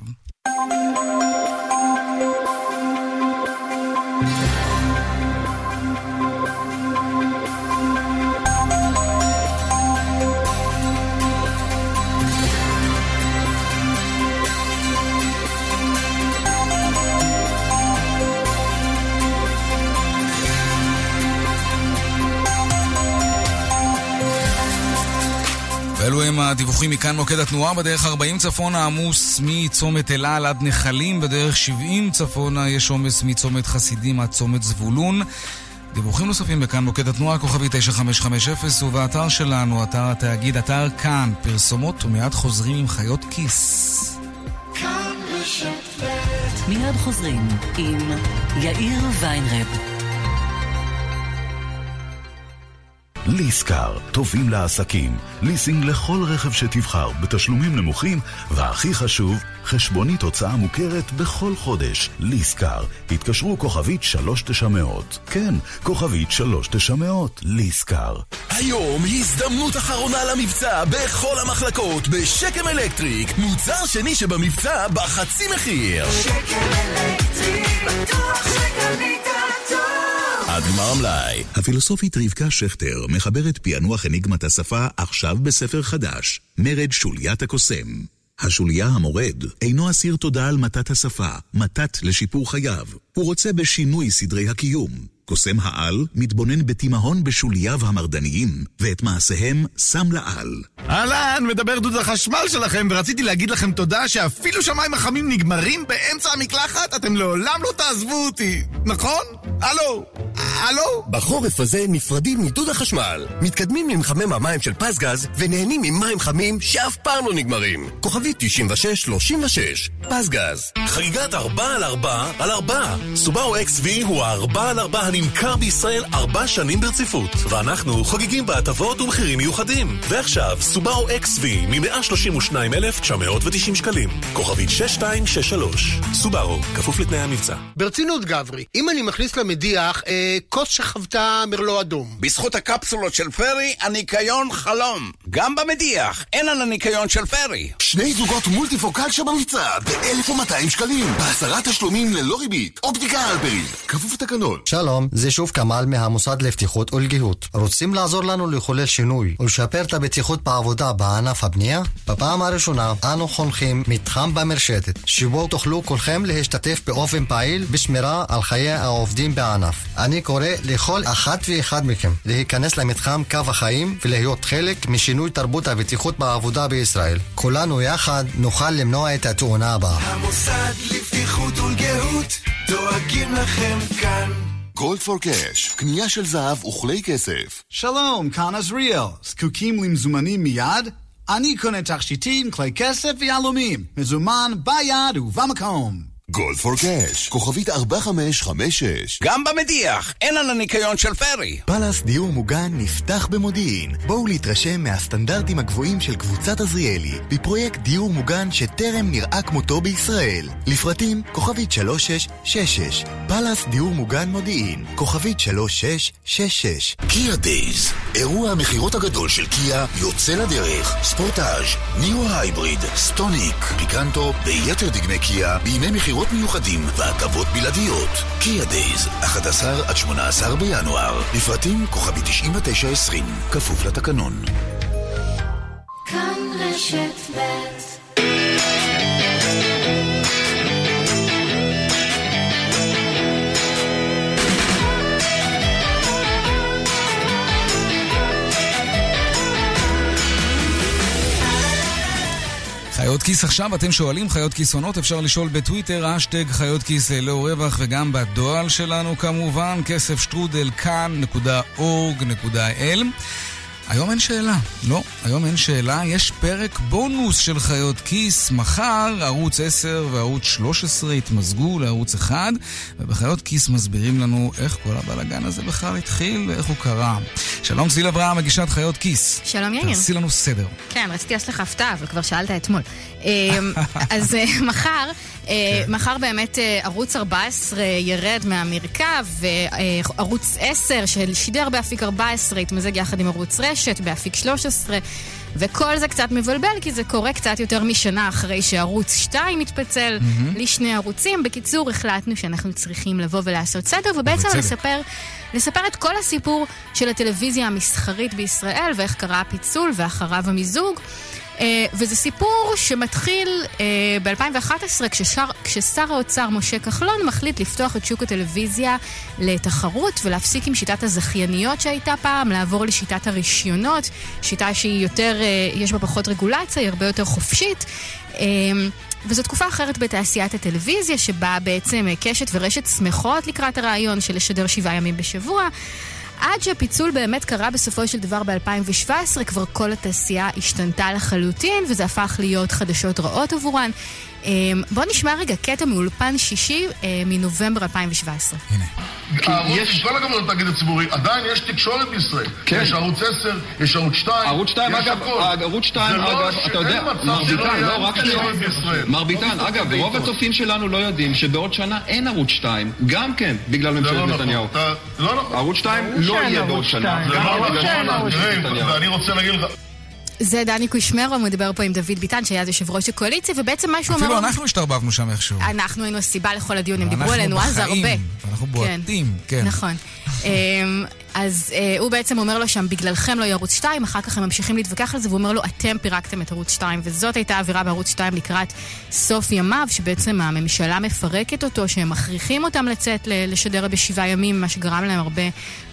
הם הדיווחים מכאן מוקד התנועה בדרך 40 צפונה עמוס מצומת אלעל עד נחלים, בדרך 70 צפונה יש עומס מצומת חסידים עד צומת זבולון. דיווחים נוספים בכאן מוקד התנועה, כוכבי 9550, ובאתר שלנו, אתר התאגיד, אתר כאן, פרסומות ומיד חוזרים עם חיות כיס. מיד חוזרים עם יאיר ויינרב. ליסקר, טובים לעסקים, ליסינג לכל רכב שתבחר, בתשלומים נמוכים, והכי חשוב, חשבונית הוצאה מוכרת בכל חודש. ליסקר, התקשרו כוכבית 3900. כן, כוכבית 3900, ליסקר. היום הזדמנות אחרונה למבצע בכל המחלקות בשקם אלקטריק. מוצר שני שבמבצע בחצי מחיר. שקל אלקטרי, בטוח שקנית. עד גמר המלאי. הפילוסופית רבקה שכטר מחברת פענוח אניגמת השפה עכשיו בספר חדש, מרד שוליית הקוסם. השוליה המורד אינו אסיר תודה על מתת השפה, מתת לשיפור חייו. הוא רוצה בשינוי סדרי הקיום. קוסם העל מתבונן בתימהון בשולייו המרדניים, ואת מעשיהם שם לעל. אהלן, מדבר דוד החשמל שלכם, ורציתי להגיד לכם תודה שאפילו שמיים החמים נגמרים באמצע המקלחת, אתם לעולם לא תעזבו אותי, נכון? הלו? הלו? בחורף הזה נפרדים מדוד החשמל. מתקדמים למחמם המים של פסגז ונהנים ממים חמים שאף פעם לא נגמרים. כוכבית 9636, פסגז. חגיגת 4 על 4 על 4. סובארו XV הוא ה-4 על 4 הנמכר בישראל 4 שנים ברציפות. ואנחנו חוגגים בהטבות ומחירים מיוחדים. ועכשיו, סובארו XV מ-132,990 שקלים. כוכבית 6263. סובארו, כפוף לתנאי המבצע. ברצינות, גברי, אם אני מכניס למדיח אה, כוס שחוותה מרלו אדום. בזכות הקפסולות של פרי, הניקיון חלום. גם במדיח, אין על הניקיון של פרי. שני זוגות מולטיפוקל שבמבצע ב-1,200 שקלים. בעשרה תשלומים ללא ריבית. אופטיקה הלפרין. כפוף לתקנון. שלום, זה שוב כמאל מהמוסד לבטיחות ולגיהות. רוצים לעזור לנו לחולל שינוי ולשפר את הבטיחות בעבודה בענף הבנייה? בפעם הראשונה אנו חונכים מתחם במרשתת, שבו תוכלו כולכם להשתתף באופן פעיל בשמירה על חיי העובדים בענף. אני קורא לכל אחת ואחד מכם להיכנס למתחם קו החיים ולהיות חלק משינוי תרבות הבטיחות בעבודה בישראל. כולנו יחד נוכל למנוע את התאונה הבאה. המוסד לבטיחות ולגהות, דואגים לכם כאן. Gold for Cash, קנייה של זהב וכלי כסף. שלום, כאן עזריאל. זקוקים למזומנים מיד? אני קונה תכשיטים, כלי כסף ויהלומים. מזומן ביד ובמקום. Gold for Cash, כוכבית 4556. גם במדיח, אין על הניקיון של פיירי. פאלאס דיור מוגן נפתח במודיעין. בואו להתרשם מהסטנדרטים הגבוהים של קבוצת עזריאלי, בפרויקט דיור מוגן שטרם נראה כמותו בישראל. לפרטים, כוכבית 3666. פאלאס דיור מוגן מודיעין, כוכבית 3666. קיה Days, אירוע המכירות הגדול של קיה יוצא לדרך. ספורטאז', נירו hybrid, סטוניק, פיקנטו ויתר דגמי קיה בימי מכירות מיוחדים והטבות בלעדיות. קיה Days, 11 עד 18 בינואר. לפרטים כוכבית 9920, כפוף לתקנון. כאן רשת ב' חיות כיס עכשיו, אתם שואלים חיות כיס עונות, אפשר לשאול בטוויטר, אשטג חיות כיס ללא רווח וגם בדואל שלנו כמובן, כסף שטרודל כאן.org.il היום אין שאלה, לא, היום אין שאלה, יש פרק בונוס של חיות כיס, מחר ערוץ 10 וערוץ 13 יתמזגו לערוץ 1 ובחיות כיס מסבירים לנו איך כל הבלאגן הזה בכלל התחיל ואיך הוא קרה. שלום צליל אברהם, מגישת חיות כיס. שלום יאיר. תעשי לנו סדר. כן, רציתי לעשות לך הפתעה, אבל כבר שאלת אתמול. אמ, אז אה, מחר, אה, מחר באמת אה, ערוץ 14 ירד מהמרכב, וערוץ 10 ששידר באפיק 14 יתמזג יחד עם ערוץ רשת באפיק 13. וכל זה קצת מבלבל, כי זה קורה קצת יותר משנה אחרי שערוץ 2 מתפצל מהמם. לשני ערוצים. בקיצור, החלטנו שאנחנו צריכים לבוא ולעשות סדר, ובעצם. לספר, לספר את כל הסיפור של הטלוויזיה המסחרית בישראל, ואיך קרה הפיצול ואחריו המיזוג. אה, וזה סיפור שמתחיל אה, ב-2011, כששר, כששר האוצר משה כחלון מחליט לפתוח את שוק הטלוויזיה לתחרות ולהפסיק עם שיטת הזכייניות שהייתה פעם, לעבור לשיטת הרישיונות, שיטה שהיא יותר, אה, יש בה פחות רגולציה, היא הרבה יותר חופשית. אה, וזו תקופה אחרת בתעשיית הטלוויזיה, שבה בעצם קשת ורשת שמחות לקראת הרעיון של לשדר שבעה ימים בשבוע. עד שהפיצול באמת קרה בסופו של דבר ב-2017, כבר כל התעשייה השתנתה לחלוטין, וזה הפך להיות חדשות רעות עבורן. אה, בואו נשמע רגע קטע מאולפן שישי אה, מנובמבר 2017. הערוץ, עם כל הכבוד לתאגיד הציבורי, עדיין יש תקשורת בישראל. כן. יש ערוץ 10, יש ערוץ 2, ערוץ 2, יש אגב, הכל. ערוץ 2, זה לא אגב, אתה יודע, אין מצב מר שלא ביטן, יהיה לא, רק תקשורת שנייה. בישראל. מר לא ביטן, מסתכל אגב, רוב. הצופים שלנו לא יודעים שבעוד שנה אין ערוץ 2, גם כן, בגלל זה ממשלת לא נכון. נתניהו. לא נכון. ערוץ 2 ברור לא יהיה בעוד שנה, 2. גם זה לא נכון. ואני רוצה להגיד לך... זה דני קושמרו מדבר פה עם דוד ביטן, שהיה אז יושב ראש הקואליציה, ובעצם מה שהוא אומר... אפילו אנחנו השתרבבנו שם איכשהו. אנחנו היינו הסיבה לכל הדיון, הם דיברו עלינו אז הרבה. אנחנו כן. בועטים, כן. נכון. אז אה, הוא בעצם אומר לו שם, בגללכם לא יהיה ערוץ 2, אחר כך הם ממשיכים להתווכח על זה, והוא אומר לו, אתם פירקתם את ערוץ 2, וזאת הייתה האווירה בערוץ 2 לקראת סוף ימיו, שבעצם הממשלה מפרקת אותו, שהם מכריחים אותם לצאת לשדר בשבעה ימים, מה שגרם להם הרבה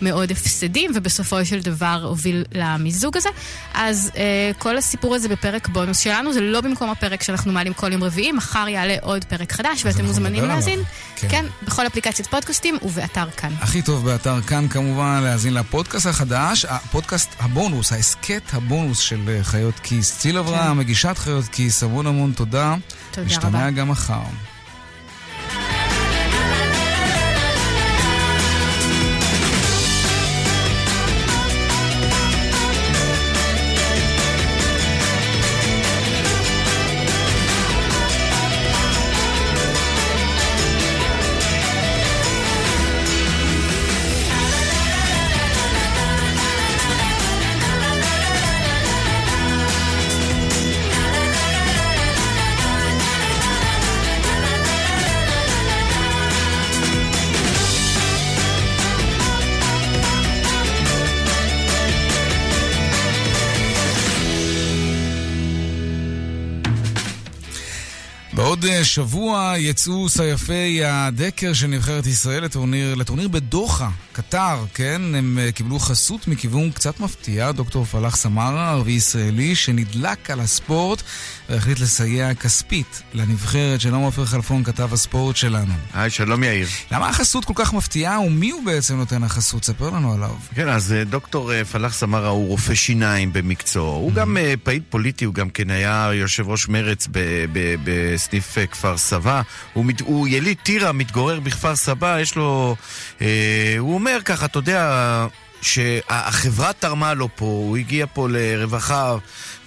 מאוד הפסדים, ובסופו של דבר הוביל למיזוג הזה. אז אה, כל הסיפור הזה בפרק בונוס שלנו, זה לא במקום הפרק שאנחנו מעלים כל יום רביעי, מחר יעלה עוד פרק חדש, ואתם מוזמנים. להאזין. כן. כן, בכל אפליקציית פודקאסטים ובאתר כאן. הכי טוב באתר כאן כמובן להאזין לפודקאסט החדש, הפודקאסט הבונוס, ההסכת הבונוס של אה, חיות כיס. ציל אברהם, מגישת חיות כיס, המון המון תודה. תודה נשתמע רבה. גם מחר. בעוד אה, שבוע יצאו סייפי הדקר של נבחרת ישראל לטורניר, לטורניר בדוחה, קטר, כן? הם אה, קיבלו חסות מכיוון קצת מפתיע, דוקטור פלח סמרה, ערבי ישראלי, שנדלק על הספורט והחליט לסייע כספית לנבחרת. שלום עופר חלפון, כתב הספורט שלנו. היי, שלום יאיר. למה החסות כל כך מפתיעה ומי הוא בעצם נותן החסות? ספר לנו עליו. כן, אז אה, דוקטור אה, פלח סמרה הוא רופא שיניים במקצועו. הוא גם אה, פעיל פוליטי, הוא גם כן היה יושב ראש ב- בסניף אה, כפר סבא. הוא, מת- הוא יליד טירה, מתגורר בכפר סבא, יש לו... אה, הוא אומר ככה, אתה יודע... שהחברה תרמה לו פה, הוא הגיע פה לרווחה,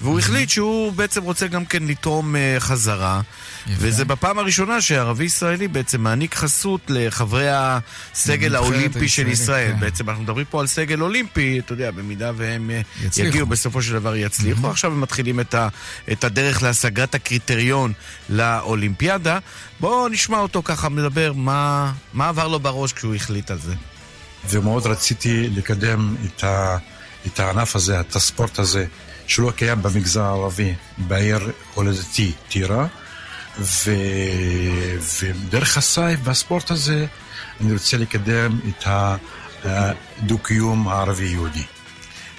והוא החליט שהוא בעצם רוצה גם כן לתרום אה, חזרה. וזה בפעם הראשונה שערבי ישראלי בעצם מעניק חסות לחברי הסגל האולימפי של ישראל. כן. בעצם אנחנו מדברים פה על סגל אולימפי, אתה יודע, במידה והם אה, יצליחו. יגיעו בסופו של דבר יצליחו. עכשיו הם מתחילים את, ה, את הדרך להשגת הקריטריון לאולימפיאדה. בואו נשמע אותו ככה מדבר מה, מה עבר לו בראש כשהוא החליט על זה. ומאוד רציתי לקדם את, ה, את הענף הזה, את הספורט הזה, שלא קיים במגזר הערבי, בעיר הולדתי טירה, ו, ודרך הסייף והספורט הזה אני רוצה לקדם את הדו-קיום הערבי-יהודי.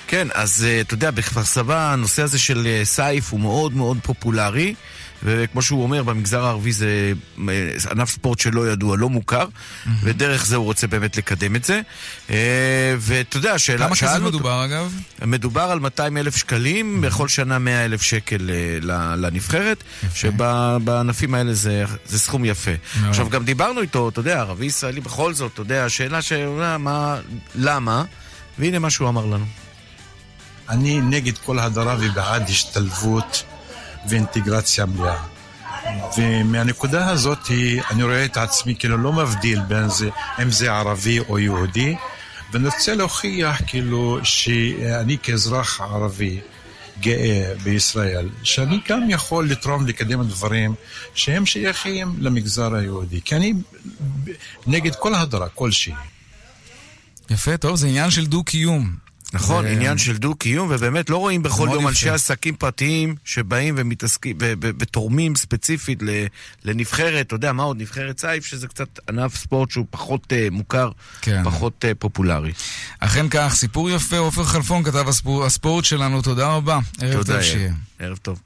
כן, אז אה, אתה יודע, בכפר סבא הנושא הזה של אה, סייף הוא מאוד מאוד פופולרי, וכמו שהוא אומר, במגזר הערבי זה אה, ענף ספורט שלא ידוע, לא מוכר, ודרך זה הוא רוצה באמת לקדם את זה. אה, ואתה יודע, שאלה... כמה כסף מדובר אגב? מדובר על 200 אלף שקלים, בכל שנה 100 אלף שקל אה, ל- לנבחרת, שבענפים האלה זה, זה סכום יפה. מאוד. עכשיו, גם דיברנו איתו, אתה יודע, ערבי ישראלי בכל זאת, אתה יודע, השאלה ש... מה, למה? והנה מה שהוא אמר לנו. אני נגד כל הדרה ובעד השתלבות ואינטגרציה מלאה. ומהנקודה הזאת אני רואה את עצמי כאילו לא מבדיל בין זה, אם זה ערבי או יהודי, ואני רוצה להוכיח כאילו שאני כאזרח ערבי גאה בישראל, שאני גם יכול לתרום לקדם דברים שהם שייכים למגזר היהודי, כי אני נגד כל הדרה כלשהי. יפה, טוב, זה עניין של דו-קיום. נכון, עניין של דו-קיום, ובאמת לא רואים בכל יום. אנשי עסקים פרטיים שבאים ומתעסקים ותורמים ספציפית לנבחרת, אתה יודע מה עוד, נבחרת סייף, שזה קצת ענף ספורט שהוא פחות אה, מוכר, כן. פחות אה, פופולרי. אכן כך, סיפור יפה, עופר חלפון, כתב הספור, הספורט שלנו, תודה רבה. ערב תודה, טוב. שיהיה. ערב טוב.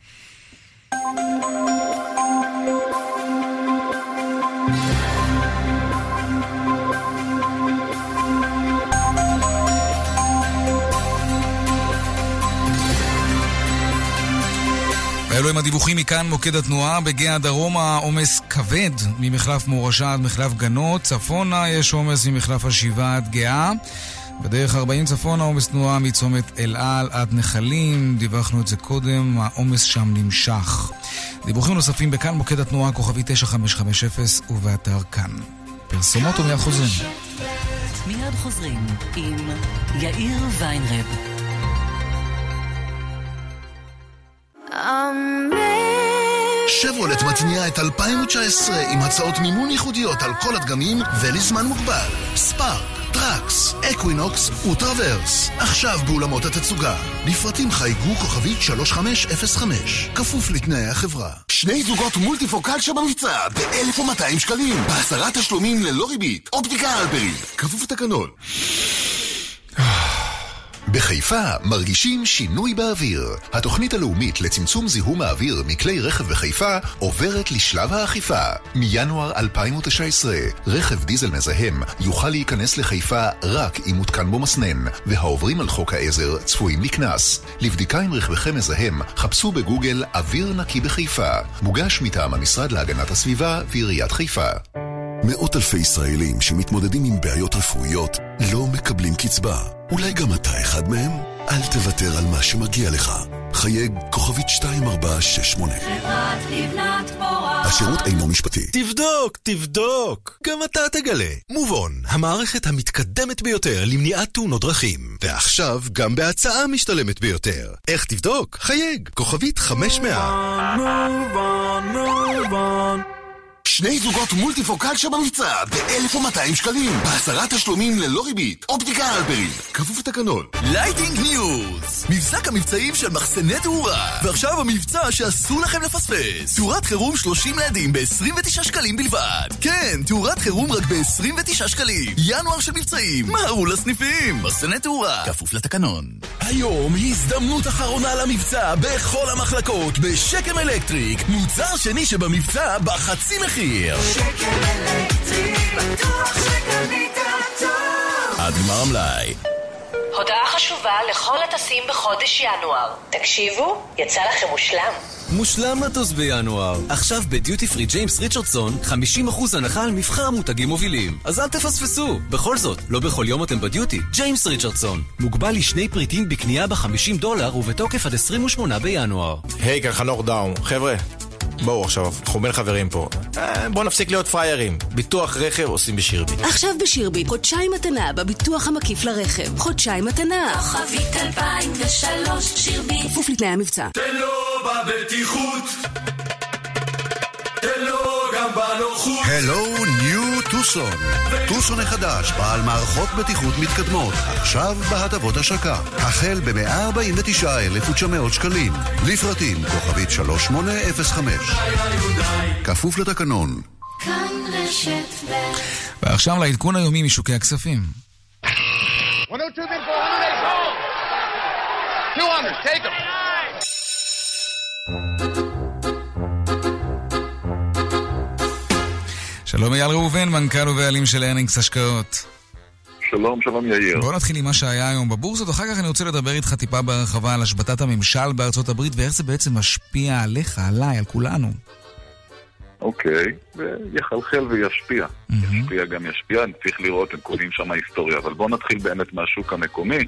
ואלו הם הדיווחים מכאן מוקד התנועה. בגאה דרומה עומס כבד ממחלף מורשה עד מחלף גנות. צפונה יש עומס ממחלף השבעה עד גאה. בדרך 40 צפונה עומס תנועה מצומת אל על עד נחלים. דיווחנו את זה קודם, העומס שם נמשך. דיווחים נוספים בכאן מוקד התנועה כוכבי 9550 ובאתר כאן. פרסומות ומיד חוזרים. מיד חוזרים עם יאיר ויינרב. שברולט מתניעה את 2019 עם הצעות מימון ייחודיות על כל הדגמים ולזמן מוגבל. ספארק, טראקס, אקווינוקס וטרוורס. עכשיו באולמות התצוגה. לפרטים חייגו כוכבית 3505. כפוף לתנאי החברה. שני זוגות מולטיפוקל שבמבצע ב-1200 שקלים. בעשרה תשלומים ללא ריבית. אופטיקה אלברי. כפוף לתקנון. בחיפה מרגישים שינוי באוויר. התוכנית הלאומית לצמצום זיהום האוויר מכלי רכב בחיפה עוברת לשלב האכיפה. מינואר 2019, רכב דיזל מזהם יוכל להיכנס לחיפה רק אם מותקן בו מסנן, והעוברים על חוק העזר צפויים לקנס. לבדיקה אם רכבכם מזהם, חפשו בגוגל אוויר נקי בחיפה. מוגש מטעם המשרד להגנת הסביבה ועיריית חיפה. מאות אלפי ישראלים שמתמודדים עם בעיות רפואיות לא מקבלים קצבה. אולי גם אתה אחד מהם? אל תוותר על מה שמגיע לך. חייג כוכבית 2468. חברת לבנת פורן. השירות אינו משפטי. תבדוק, תבדוק. גם אתה תגלה. מובילאיי, המערכת המתקדמת ביותר למניעת תאונות דרכים. ועכשיו גם בהצעה משתלמת ביותר. איך תבדוק? חייג, כוכבית 500. שני זוגות מולטיפוקל שבמבצע ב-1200 שקלים. בעשרה תשלומים ללא ריבית. אופטיקה אלברי. כפוף לתקנון. lighting news! מבזק המבצעים של מחסני תאורה. ועכשיו המבצע שאסור לכם לפספס. תאורת חירום 30 לדים ב-29 שקלים בלבד. כן, תאורת חירום רק ב-29 שקלים. ינואר של מבצעים. מהרו לסניפים. מחסני תאורה. כפוף לתקנון. היום הזדמנות אחרונה למבצע בכל המחלקות בשקם אלקטריק. מוצר שני שבמבצע בחצי מחיר. שקם אלקטריק, בטוח שקנית טוב. עד גמר המלאי. הודעה חשובה לכל הטסים בחודש ינואר. תקשיבו, יצא לכם מושלם. מושלם לטוס בינואר. עכשיו בדיוטי פרי ג'יימס ריצ'רדסון, 50% הנחה על מבחר מותגים מובילים. אז אל תפספסו. בכל זאת, לא בכל יום אתם בדיוטי. ג'יימס ריצ'רדסון. מוגבל לשני פריטים בקנייה ב-50 דולר ובתוקף עד 28 בינואר. היי, כאן חנוך דאום. חבר'ה, בואו עכשיו, אנחנו בין חברים פה. אה, בואו נפסיק להיות פריירים. ביטוח רכב עושים בשירביט. עכשיו בשירביט, חודשיים מתנה בביטוח המקיף לרכב. חודשיים מתנה. כוכבית 2003 שירביט. כפוף לתנאי המבצע. תן לו בבטיחות. תן לו גם בנוחות. הלו ניו טוסון. טוסון החדש, בעל מערכות בטיחות מתקדמות, עכשיו בהטבות השקה. החל ב-149,900 שקלים. לפרטים כוכבית 3805. כפוף לתקנון. כאן רשת ב' ועכשיו לעדכון היומי משוקי הכספים. 102 bid for 108 200, take them. שלום אייל ראובן, מנכ"ל ובעלים של ארנינגס השקעות. שלום, שלום יאיר. בוא נתחיל עם מה שהיה היום בבורסות, אחר כך אני רוצה לדבר איתך טיפה בהרחבה על השבתת הממשל בארצות הברית ואיך זה בעצם משפיע עליך, עליי, על כולנו. אוקיי, ויחלחל וישפיע. ישפיע גם ישפיע, אני צריך לראות, הם קוראים שם היסטוריה. אבל בואו נתחיל באמת מהשוק המקומי.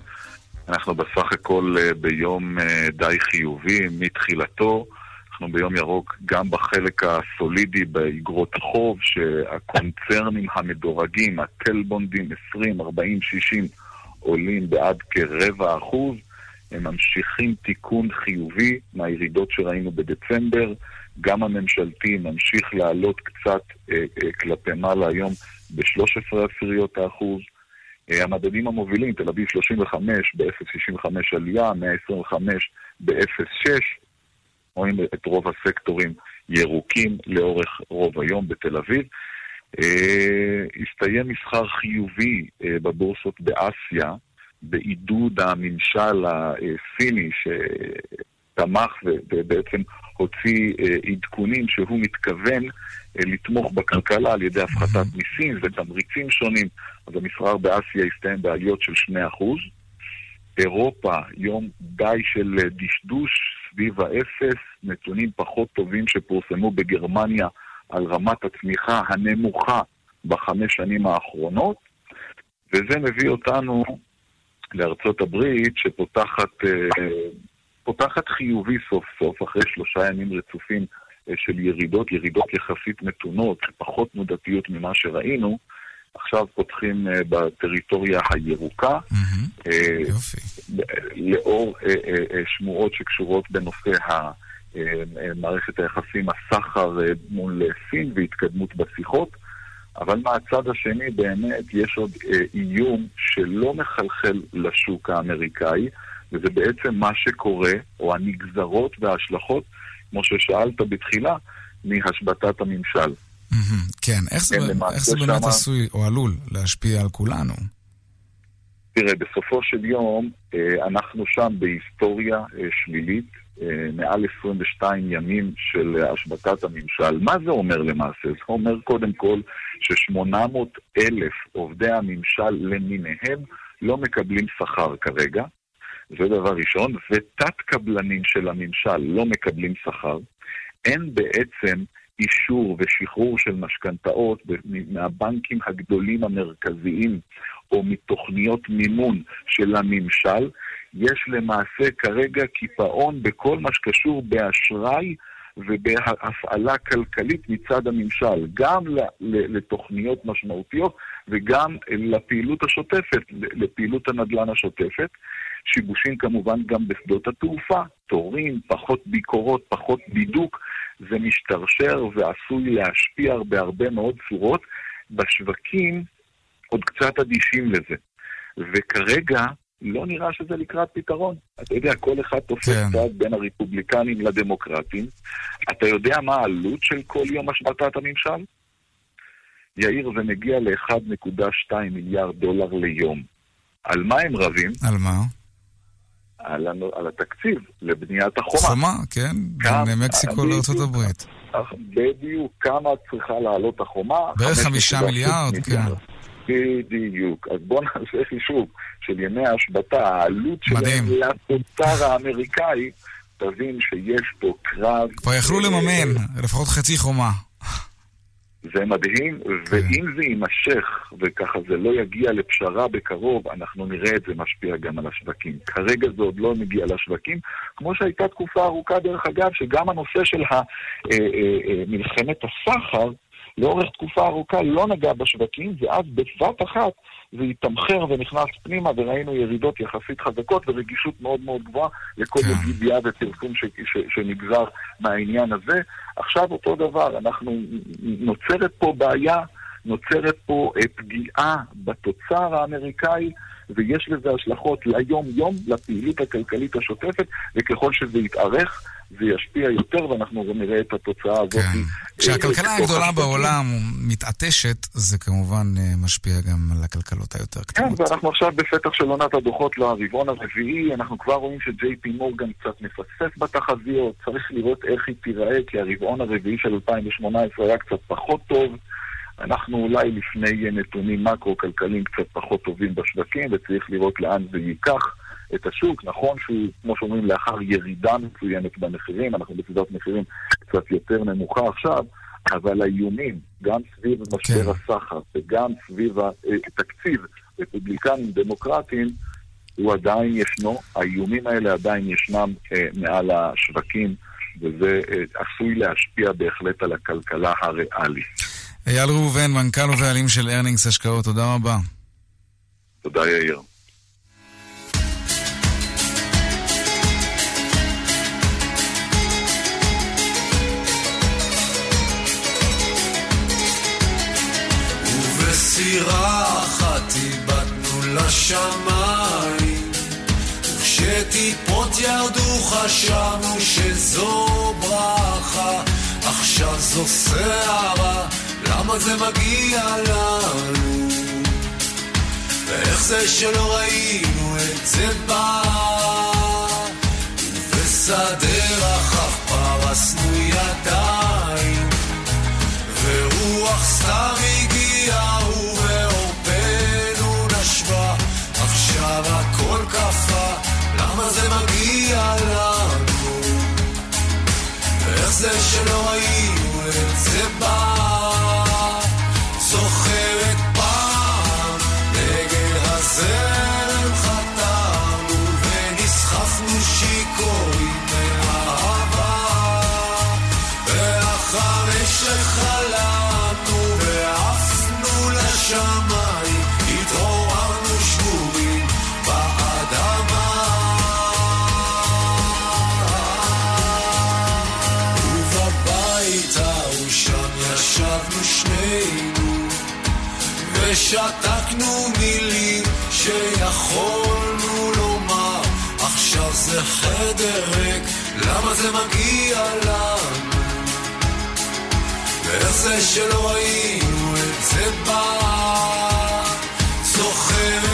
אנחנו בסך הכל אה, ביום אה, די חיובי מתחילתו. אנחנו ביום ירוק גם בחלק הסולידי באגרות החוב, שהקונצרנים המדורגים, הטלבונדים 20, 40, 60, עולים בעד כרבע אחוז. הם ממשיכים תיקון חיובי מהירידות שראינו בדצמבר. גם הממשלתי ממשיך לעלות קצת אה, אה, כלפי מעלה היום ב-13 עשיריות האחוז. אה, המדדים המובילים, תל אביב 35 ב-0.65 עלייה, 125 ב-0.6. רואים את רוב הסקטורים ירוקים לאורך רוב היום בתל אביב. אה, הסתיים מסחר חיובי אה, בבורסות באסיה, בעידוד הממשל הסיני שתמך ובעצם הוציא אה, עדכונים שהוא מתכוון לתמוך בכלכלה על ידי הפחתת מיסים ותמריצים שונים. אז המסחר באסיה הסתיים בעליות של 2%. אירופה, יום די של דשדוש סביב האפס, נתונים פחות טובים שפורסמו בגרמניה על רמת הצמיחה הנמוכה בחמש שנים האחרונות, וזה מביא אותנו לארצות הברית שפותחת אה, פותחת חיובי סוף סוף, אחרי שלושה ימים רצופים אה, של ירידות, ירידות יחסית מתונות, פחות תנודתיות ממה שראינו, עכשיו פותחים אה, בטריטוריה הירוקה, אה, לאור אה, שמועות שקשורות בנושא ה... מערכת היחסים, הסחר מול סין והתקדמות בשיחות, אבל מהצד השני באמת יש עוד איום שלא מחלחל לשוק האמריקאי, וזה בעצם מה שקורה, או הנגזרות וההשלכות, כמו ששאלת בתחילה, מהשבתת הממשל. כן, איך זה, כן, איך זה באמת עשוי או עלול להשפיע על כולנו? תראה, בסופו של יום, אה, אנחנו שם בהיסטוריה אה, שלילית, אה, מעל 22 ימים של השבתת הממשל. מה זה אומר למעשה? זה אומר קודם כל ש-800 אלף עובדי הממשל למיניהם לא מקבלים שכר כרגע, זה דבר ראשון, ותת קבלנים של הממשל לא מקבלים שכר. אין בעצם אישור ושחרור של משכנתאות מהבנקים הגדולים המרכזיים או מתוכניות מימון של הממשל, יש למעשה כרגע קיפאון בכל מה שקשור באשראי ובהפעלה כלכלית מצד הממשל, גם לתוכניות משמעותיות וגם לפעילות השוטפת, לפעילות הנדל"ן השוטפת. שיבושים כמובן גם בשדות התעופה, תורים, פחות ביקורות, פחות בידוק, זה משתרשר ועשוי להשפיע בהרבה מאוד צורות. בשווקים עוד קצת אדישים לזה. וכרגע לא נראה שזה לקראת פתרון. אתה יודע, כל אחד תופס כן. צד בין הרפובליקנים לדמוקרטים. אתה יודע מה העלות של כל יום השבתת הממשל? יאיר, זה מגיע ל-1.2 מיליארד דולר ליום. על מה הם רבים? על מה? על, על התקציב לבניית החומה. חומה, כן, בין מקסיקו אני- לארצות הברית. בדיוק, כמה צריכה לעלות החומה? בערך חמישה מיליארד, כן. בדיוק. אז בואו נעשה חישוב של ימי ההשבתה, העלות שלהם. לתוצר האמריקאי, תבין שיש פה קרב. כבר יכלו לממן לפחות חצי חומה. זה מדהים, ואם זה יימשך, וככה זה לא יגיע לפשרה בקרוב, אנחנו נראה את זה משפיע גם על השווקים. כרגע זה עוד לא מגיע לשווקים, כמו שהייתה תקופה ארוכה, דרך אגב, שגם הנושא של אה, אה, אה, מלחמת הסחר, לאורך תקופה ארוכה לא נגע בשווקים, ואז בבת אחת זה התמחר ונכנס פנימה, וראינו ירידות יחסית חזקות ורגישות מאוד מאוד גבוהה לכל ידיעה ופרסום ש, ש, שנגזר מהעניין הזה. עכשיו אותו דבר, אנחנו, נוצרת פה בעיה, נוצרת פה אה, פגיעה בתוצר האמריקאי, ויש לזה השלכות ליום-יום, לפעילות הכלכלית השוטפת, וככל שזה יתארך, זה ישפיע יותר, ואנחנו גם נראה את התוצאה הזאת. כן. כשהכלכלה אה, הגדולה בעולם מתעטשת, זה כמובן אה, משפיע גם על הכלכלות היותר כן, קטנות. ואנחנו עכשיו בפתח של עונת הדוחות לרבעון הרביעי, אנחנו כבר רואים שג'יי פי מורגן קצת מפספס בתחזיות, צריך לראות איך היא תיראה, כי הרבעון הרביעי של 2018 היה קצת פחות טוב. אנחנו אולי לפני נתונים מקרו-כלכליים קצת פחות טובים בשווקים, וצריך לראות לאן זה ייקח את השוק. נכון שהוא, כמו שאומרים, לאחר ירידה מסוימת במחירים, אנחנו בסביבת מחירים קצת יותר נמוכה עכשיו, אבל האיומים, גם סביב משבר הסחר וגם סביב התקציב, רפובליקנים דמוקרטיים, הוא עדיין ישנו, האיומים האלה עדיין ישנם אה, מעל השווקים, וזה אה, עשוי להשפיע בהחלט על הכלכלה הריאלית. אייל ראובן, מנכ"ל ובעלים של ארנינגס השקעות, תודה רבה. תודה יאיר. ובסירה אחת איבדנו לשמיים וכשטיפות ירדו חשבנו שזו ברכה עכשיו זו שערה, למה זה מגיע לנו? ואיך זה שלא ראינו את זה בא? ובשדה רחב פרסנו ידיים ורוח סתם הגיעה שלא ראינו את זה בא. ושתקנו מילים שיכולנו לומר, עכשיו זה חדר ריק, למה זה מגיע לנו? ואיך זה שלא ראינו את זה בא? זוכרת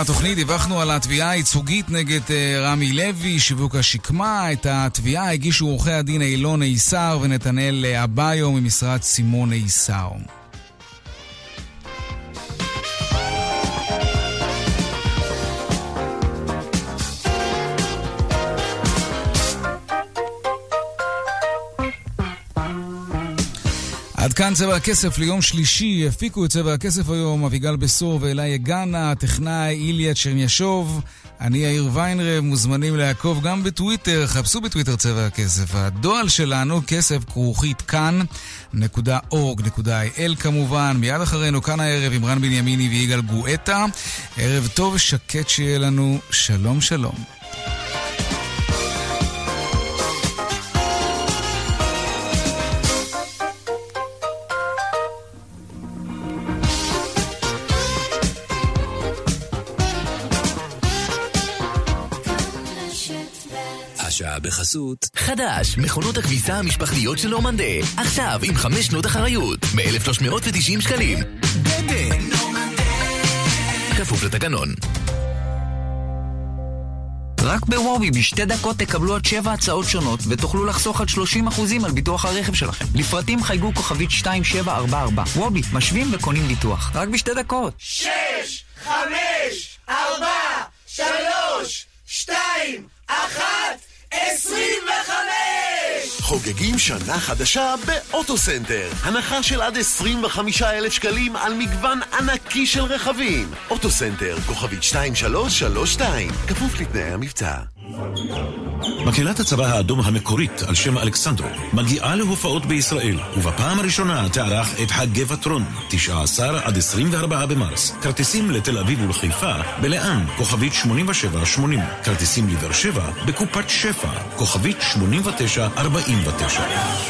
התוכנית דיווחנו על התביעה הייצוגית נגד אה, רמי לוי, שיווק השקמה. את התביעה הגישו עורכי הדין אילון איסר ונתנאל אביו ממשרד סימון איסר. כאן צבע הכסף ליום שלישי, הפיקו את צבע הכסף היום אביגל בשור ואלי יגנה, הטכנאי איליה צ'רניאשוב, אני יאיר ויינרב, מוזמנים לעקוב גם בטוויטר, חפשו בטוויטר צבע הכסף. הדואל שלנו, כסף כרוכית כאן.org.il כמובן, מיד אחרינו כאן הערב עם רן בנימיני ויגאל גואטה. ערב טוב ושקט שיהיה לנו, שלום שלום. השעה בחסות. חדש, מכונות הכביסה המשפחתיות של נורמנדה. עכשיו עם חמש שנות אחריות, מ-1390 שקלים. דדה! כפוף לתקנון. רק בוובי בשתי דקות תקבלו עד שבע הצעות שונות ותוכלו לחסוך עד 30% על ביטוח הרכב שלכם. לפרטים חייגו כוכבית 2744. וובי, משווים וקונים ביטוח. רק בשתי דקות. שש, חמש, ארבע, שלוש, שתיים, אחת, עשרים וחמש! חוגגים שנה חדשה באוטוסנטר. הנחה של עד 25,000 שקלים על מגוון ענקי של רכבים. אוטוסנטר, כוכבית 2332, כפוף לתנאי המבצע. מקהלת הצבא האדום המקורית על שם אלכסנדרוב מגיעה להופעות בישראל ובפעם הראשונה תארח את דודו פישר 19 עד 24 במרס כרטיסים לתל אביב ולחיפה בלאן כוכבית 8780 כרטיסים לבאר שבע בקופת שפע כוכבית 8949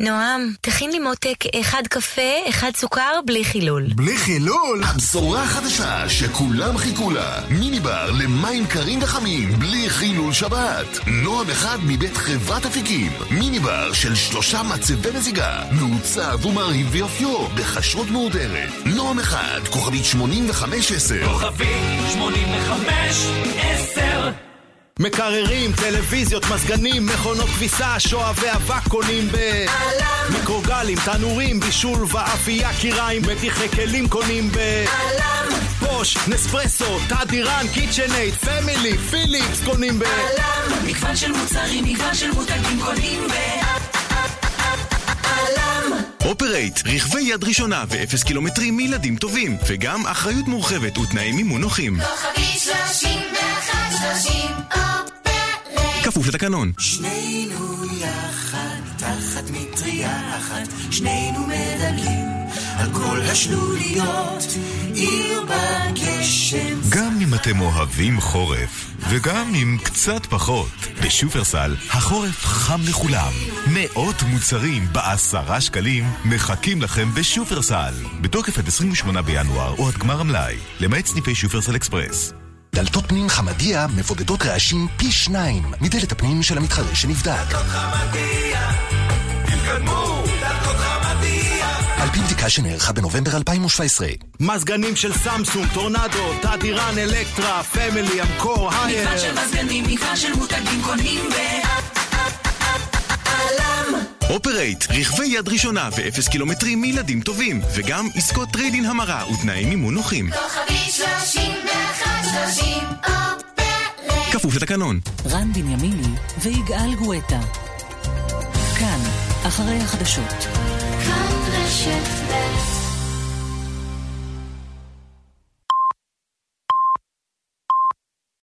נועם, תכין לי מותק אחד קפה, אחד סוכר, בלי חילול. בלי חילול? הבשורה החדשה שכולם חיכו לה. מיני בר למים קרים וחמים, בלי חילול שבת. נועם אחד מבית חברת אפיקים. מיני בר של שלושה מצבי מזיגה. מעוצב ומרהיב ויופיו, בכשרות מהודרת. נועם אחד, כוכבית 8510. כוכבית 8510 מקררים, טלוויזיות, מזגנים, מכונות כביסה, שואבי אבק קונים ב... עלם! מיקרוגלים, תנורים, בישול ואפייה, קיריים, מדיחי כלים קונים ב... עלם! בוש, נספרסו, תדירן, קיצ'נאייד, פמילי, פיליפס קונים ב... עלם! מגוון של מוצרים, מגוון של מותגים קונים ב... עלם! אופרייט, רכבי יד ראשונה ואפס קילומטרים מילדים טובים, וגם אחריות מורחבת ותנאי מימון נוחים. כוכבית 31 כפוף לתקנון. שנינו יחד, תחת מטריה אחת, שנינו מדלגים על כל השלוליות, עיר בגשם. גם אם אתם אוהבים חורף, וגם אם קצת פחות, בשופרסל החורף חם לכולם. מאות מוצרים בעשרה שקלים מחכים לכם בשופרסל. בתוקף עד 28 בינואר או עד גמר המלאי, למעט סניפי שופרסל אקספרס. דלתות פנים חמדיה, מבודדות רעשים פי שניים מדלת הפנים של המתחרה שנבדק. על פי בדיקה שנערכה בנובמבר 2017. מזגנים של סמסונג, טורנדו, תדירן, אלקטרה, פמילי, אמקור, הייר. מגוון של מזגנים, מגוון של מותגים קונים ב... אופרייט, רכבי יד ראשונה ואפס קילומטרים מילדים טובים, וגם עסקות trade-in המרה ותנאי מימון נוחים. כוכבי 31 30 אופרייט כפוף לתקנון. רן בנימיני ויגאל גואטה. כאן, אחרי החדשות. כאן רשת ב'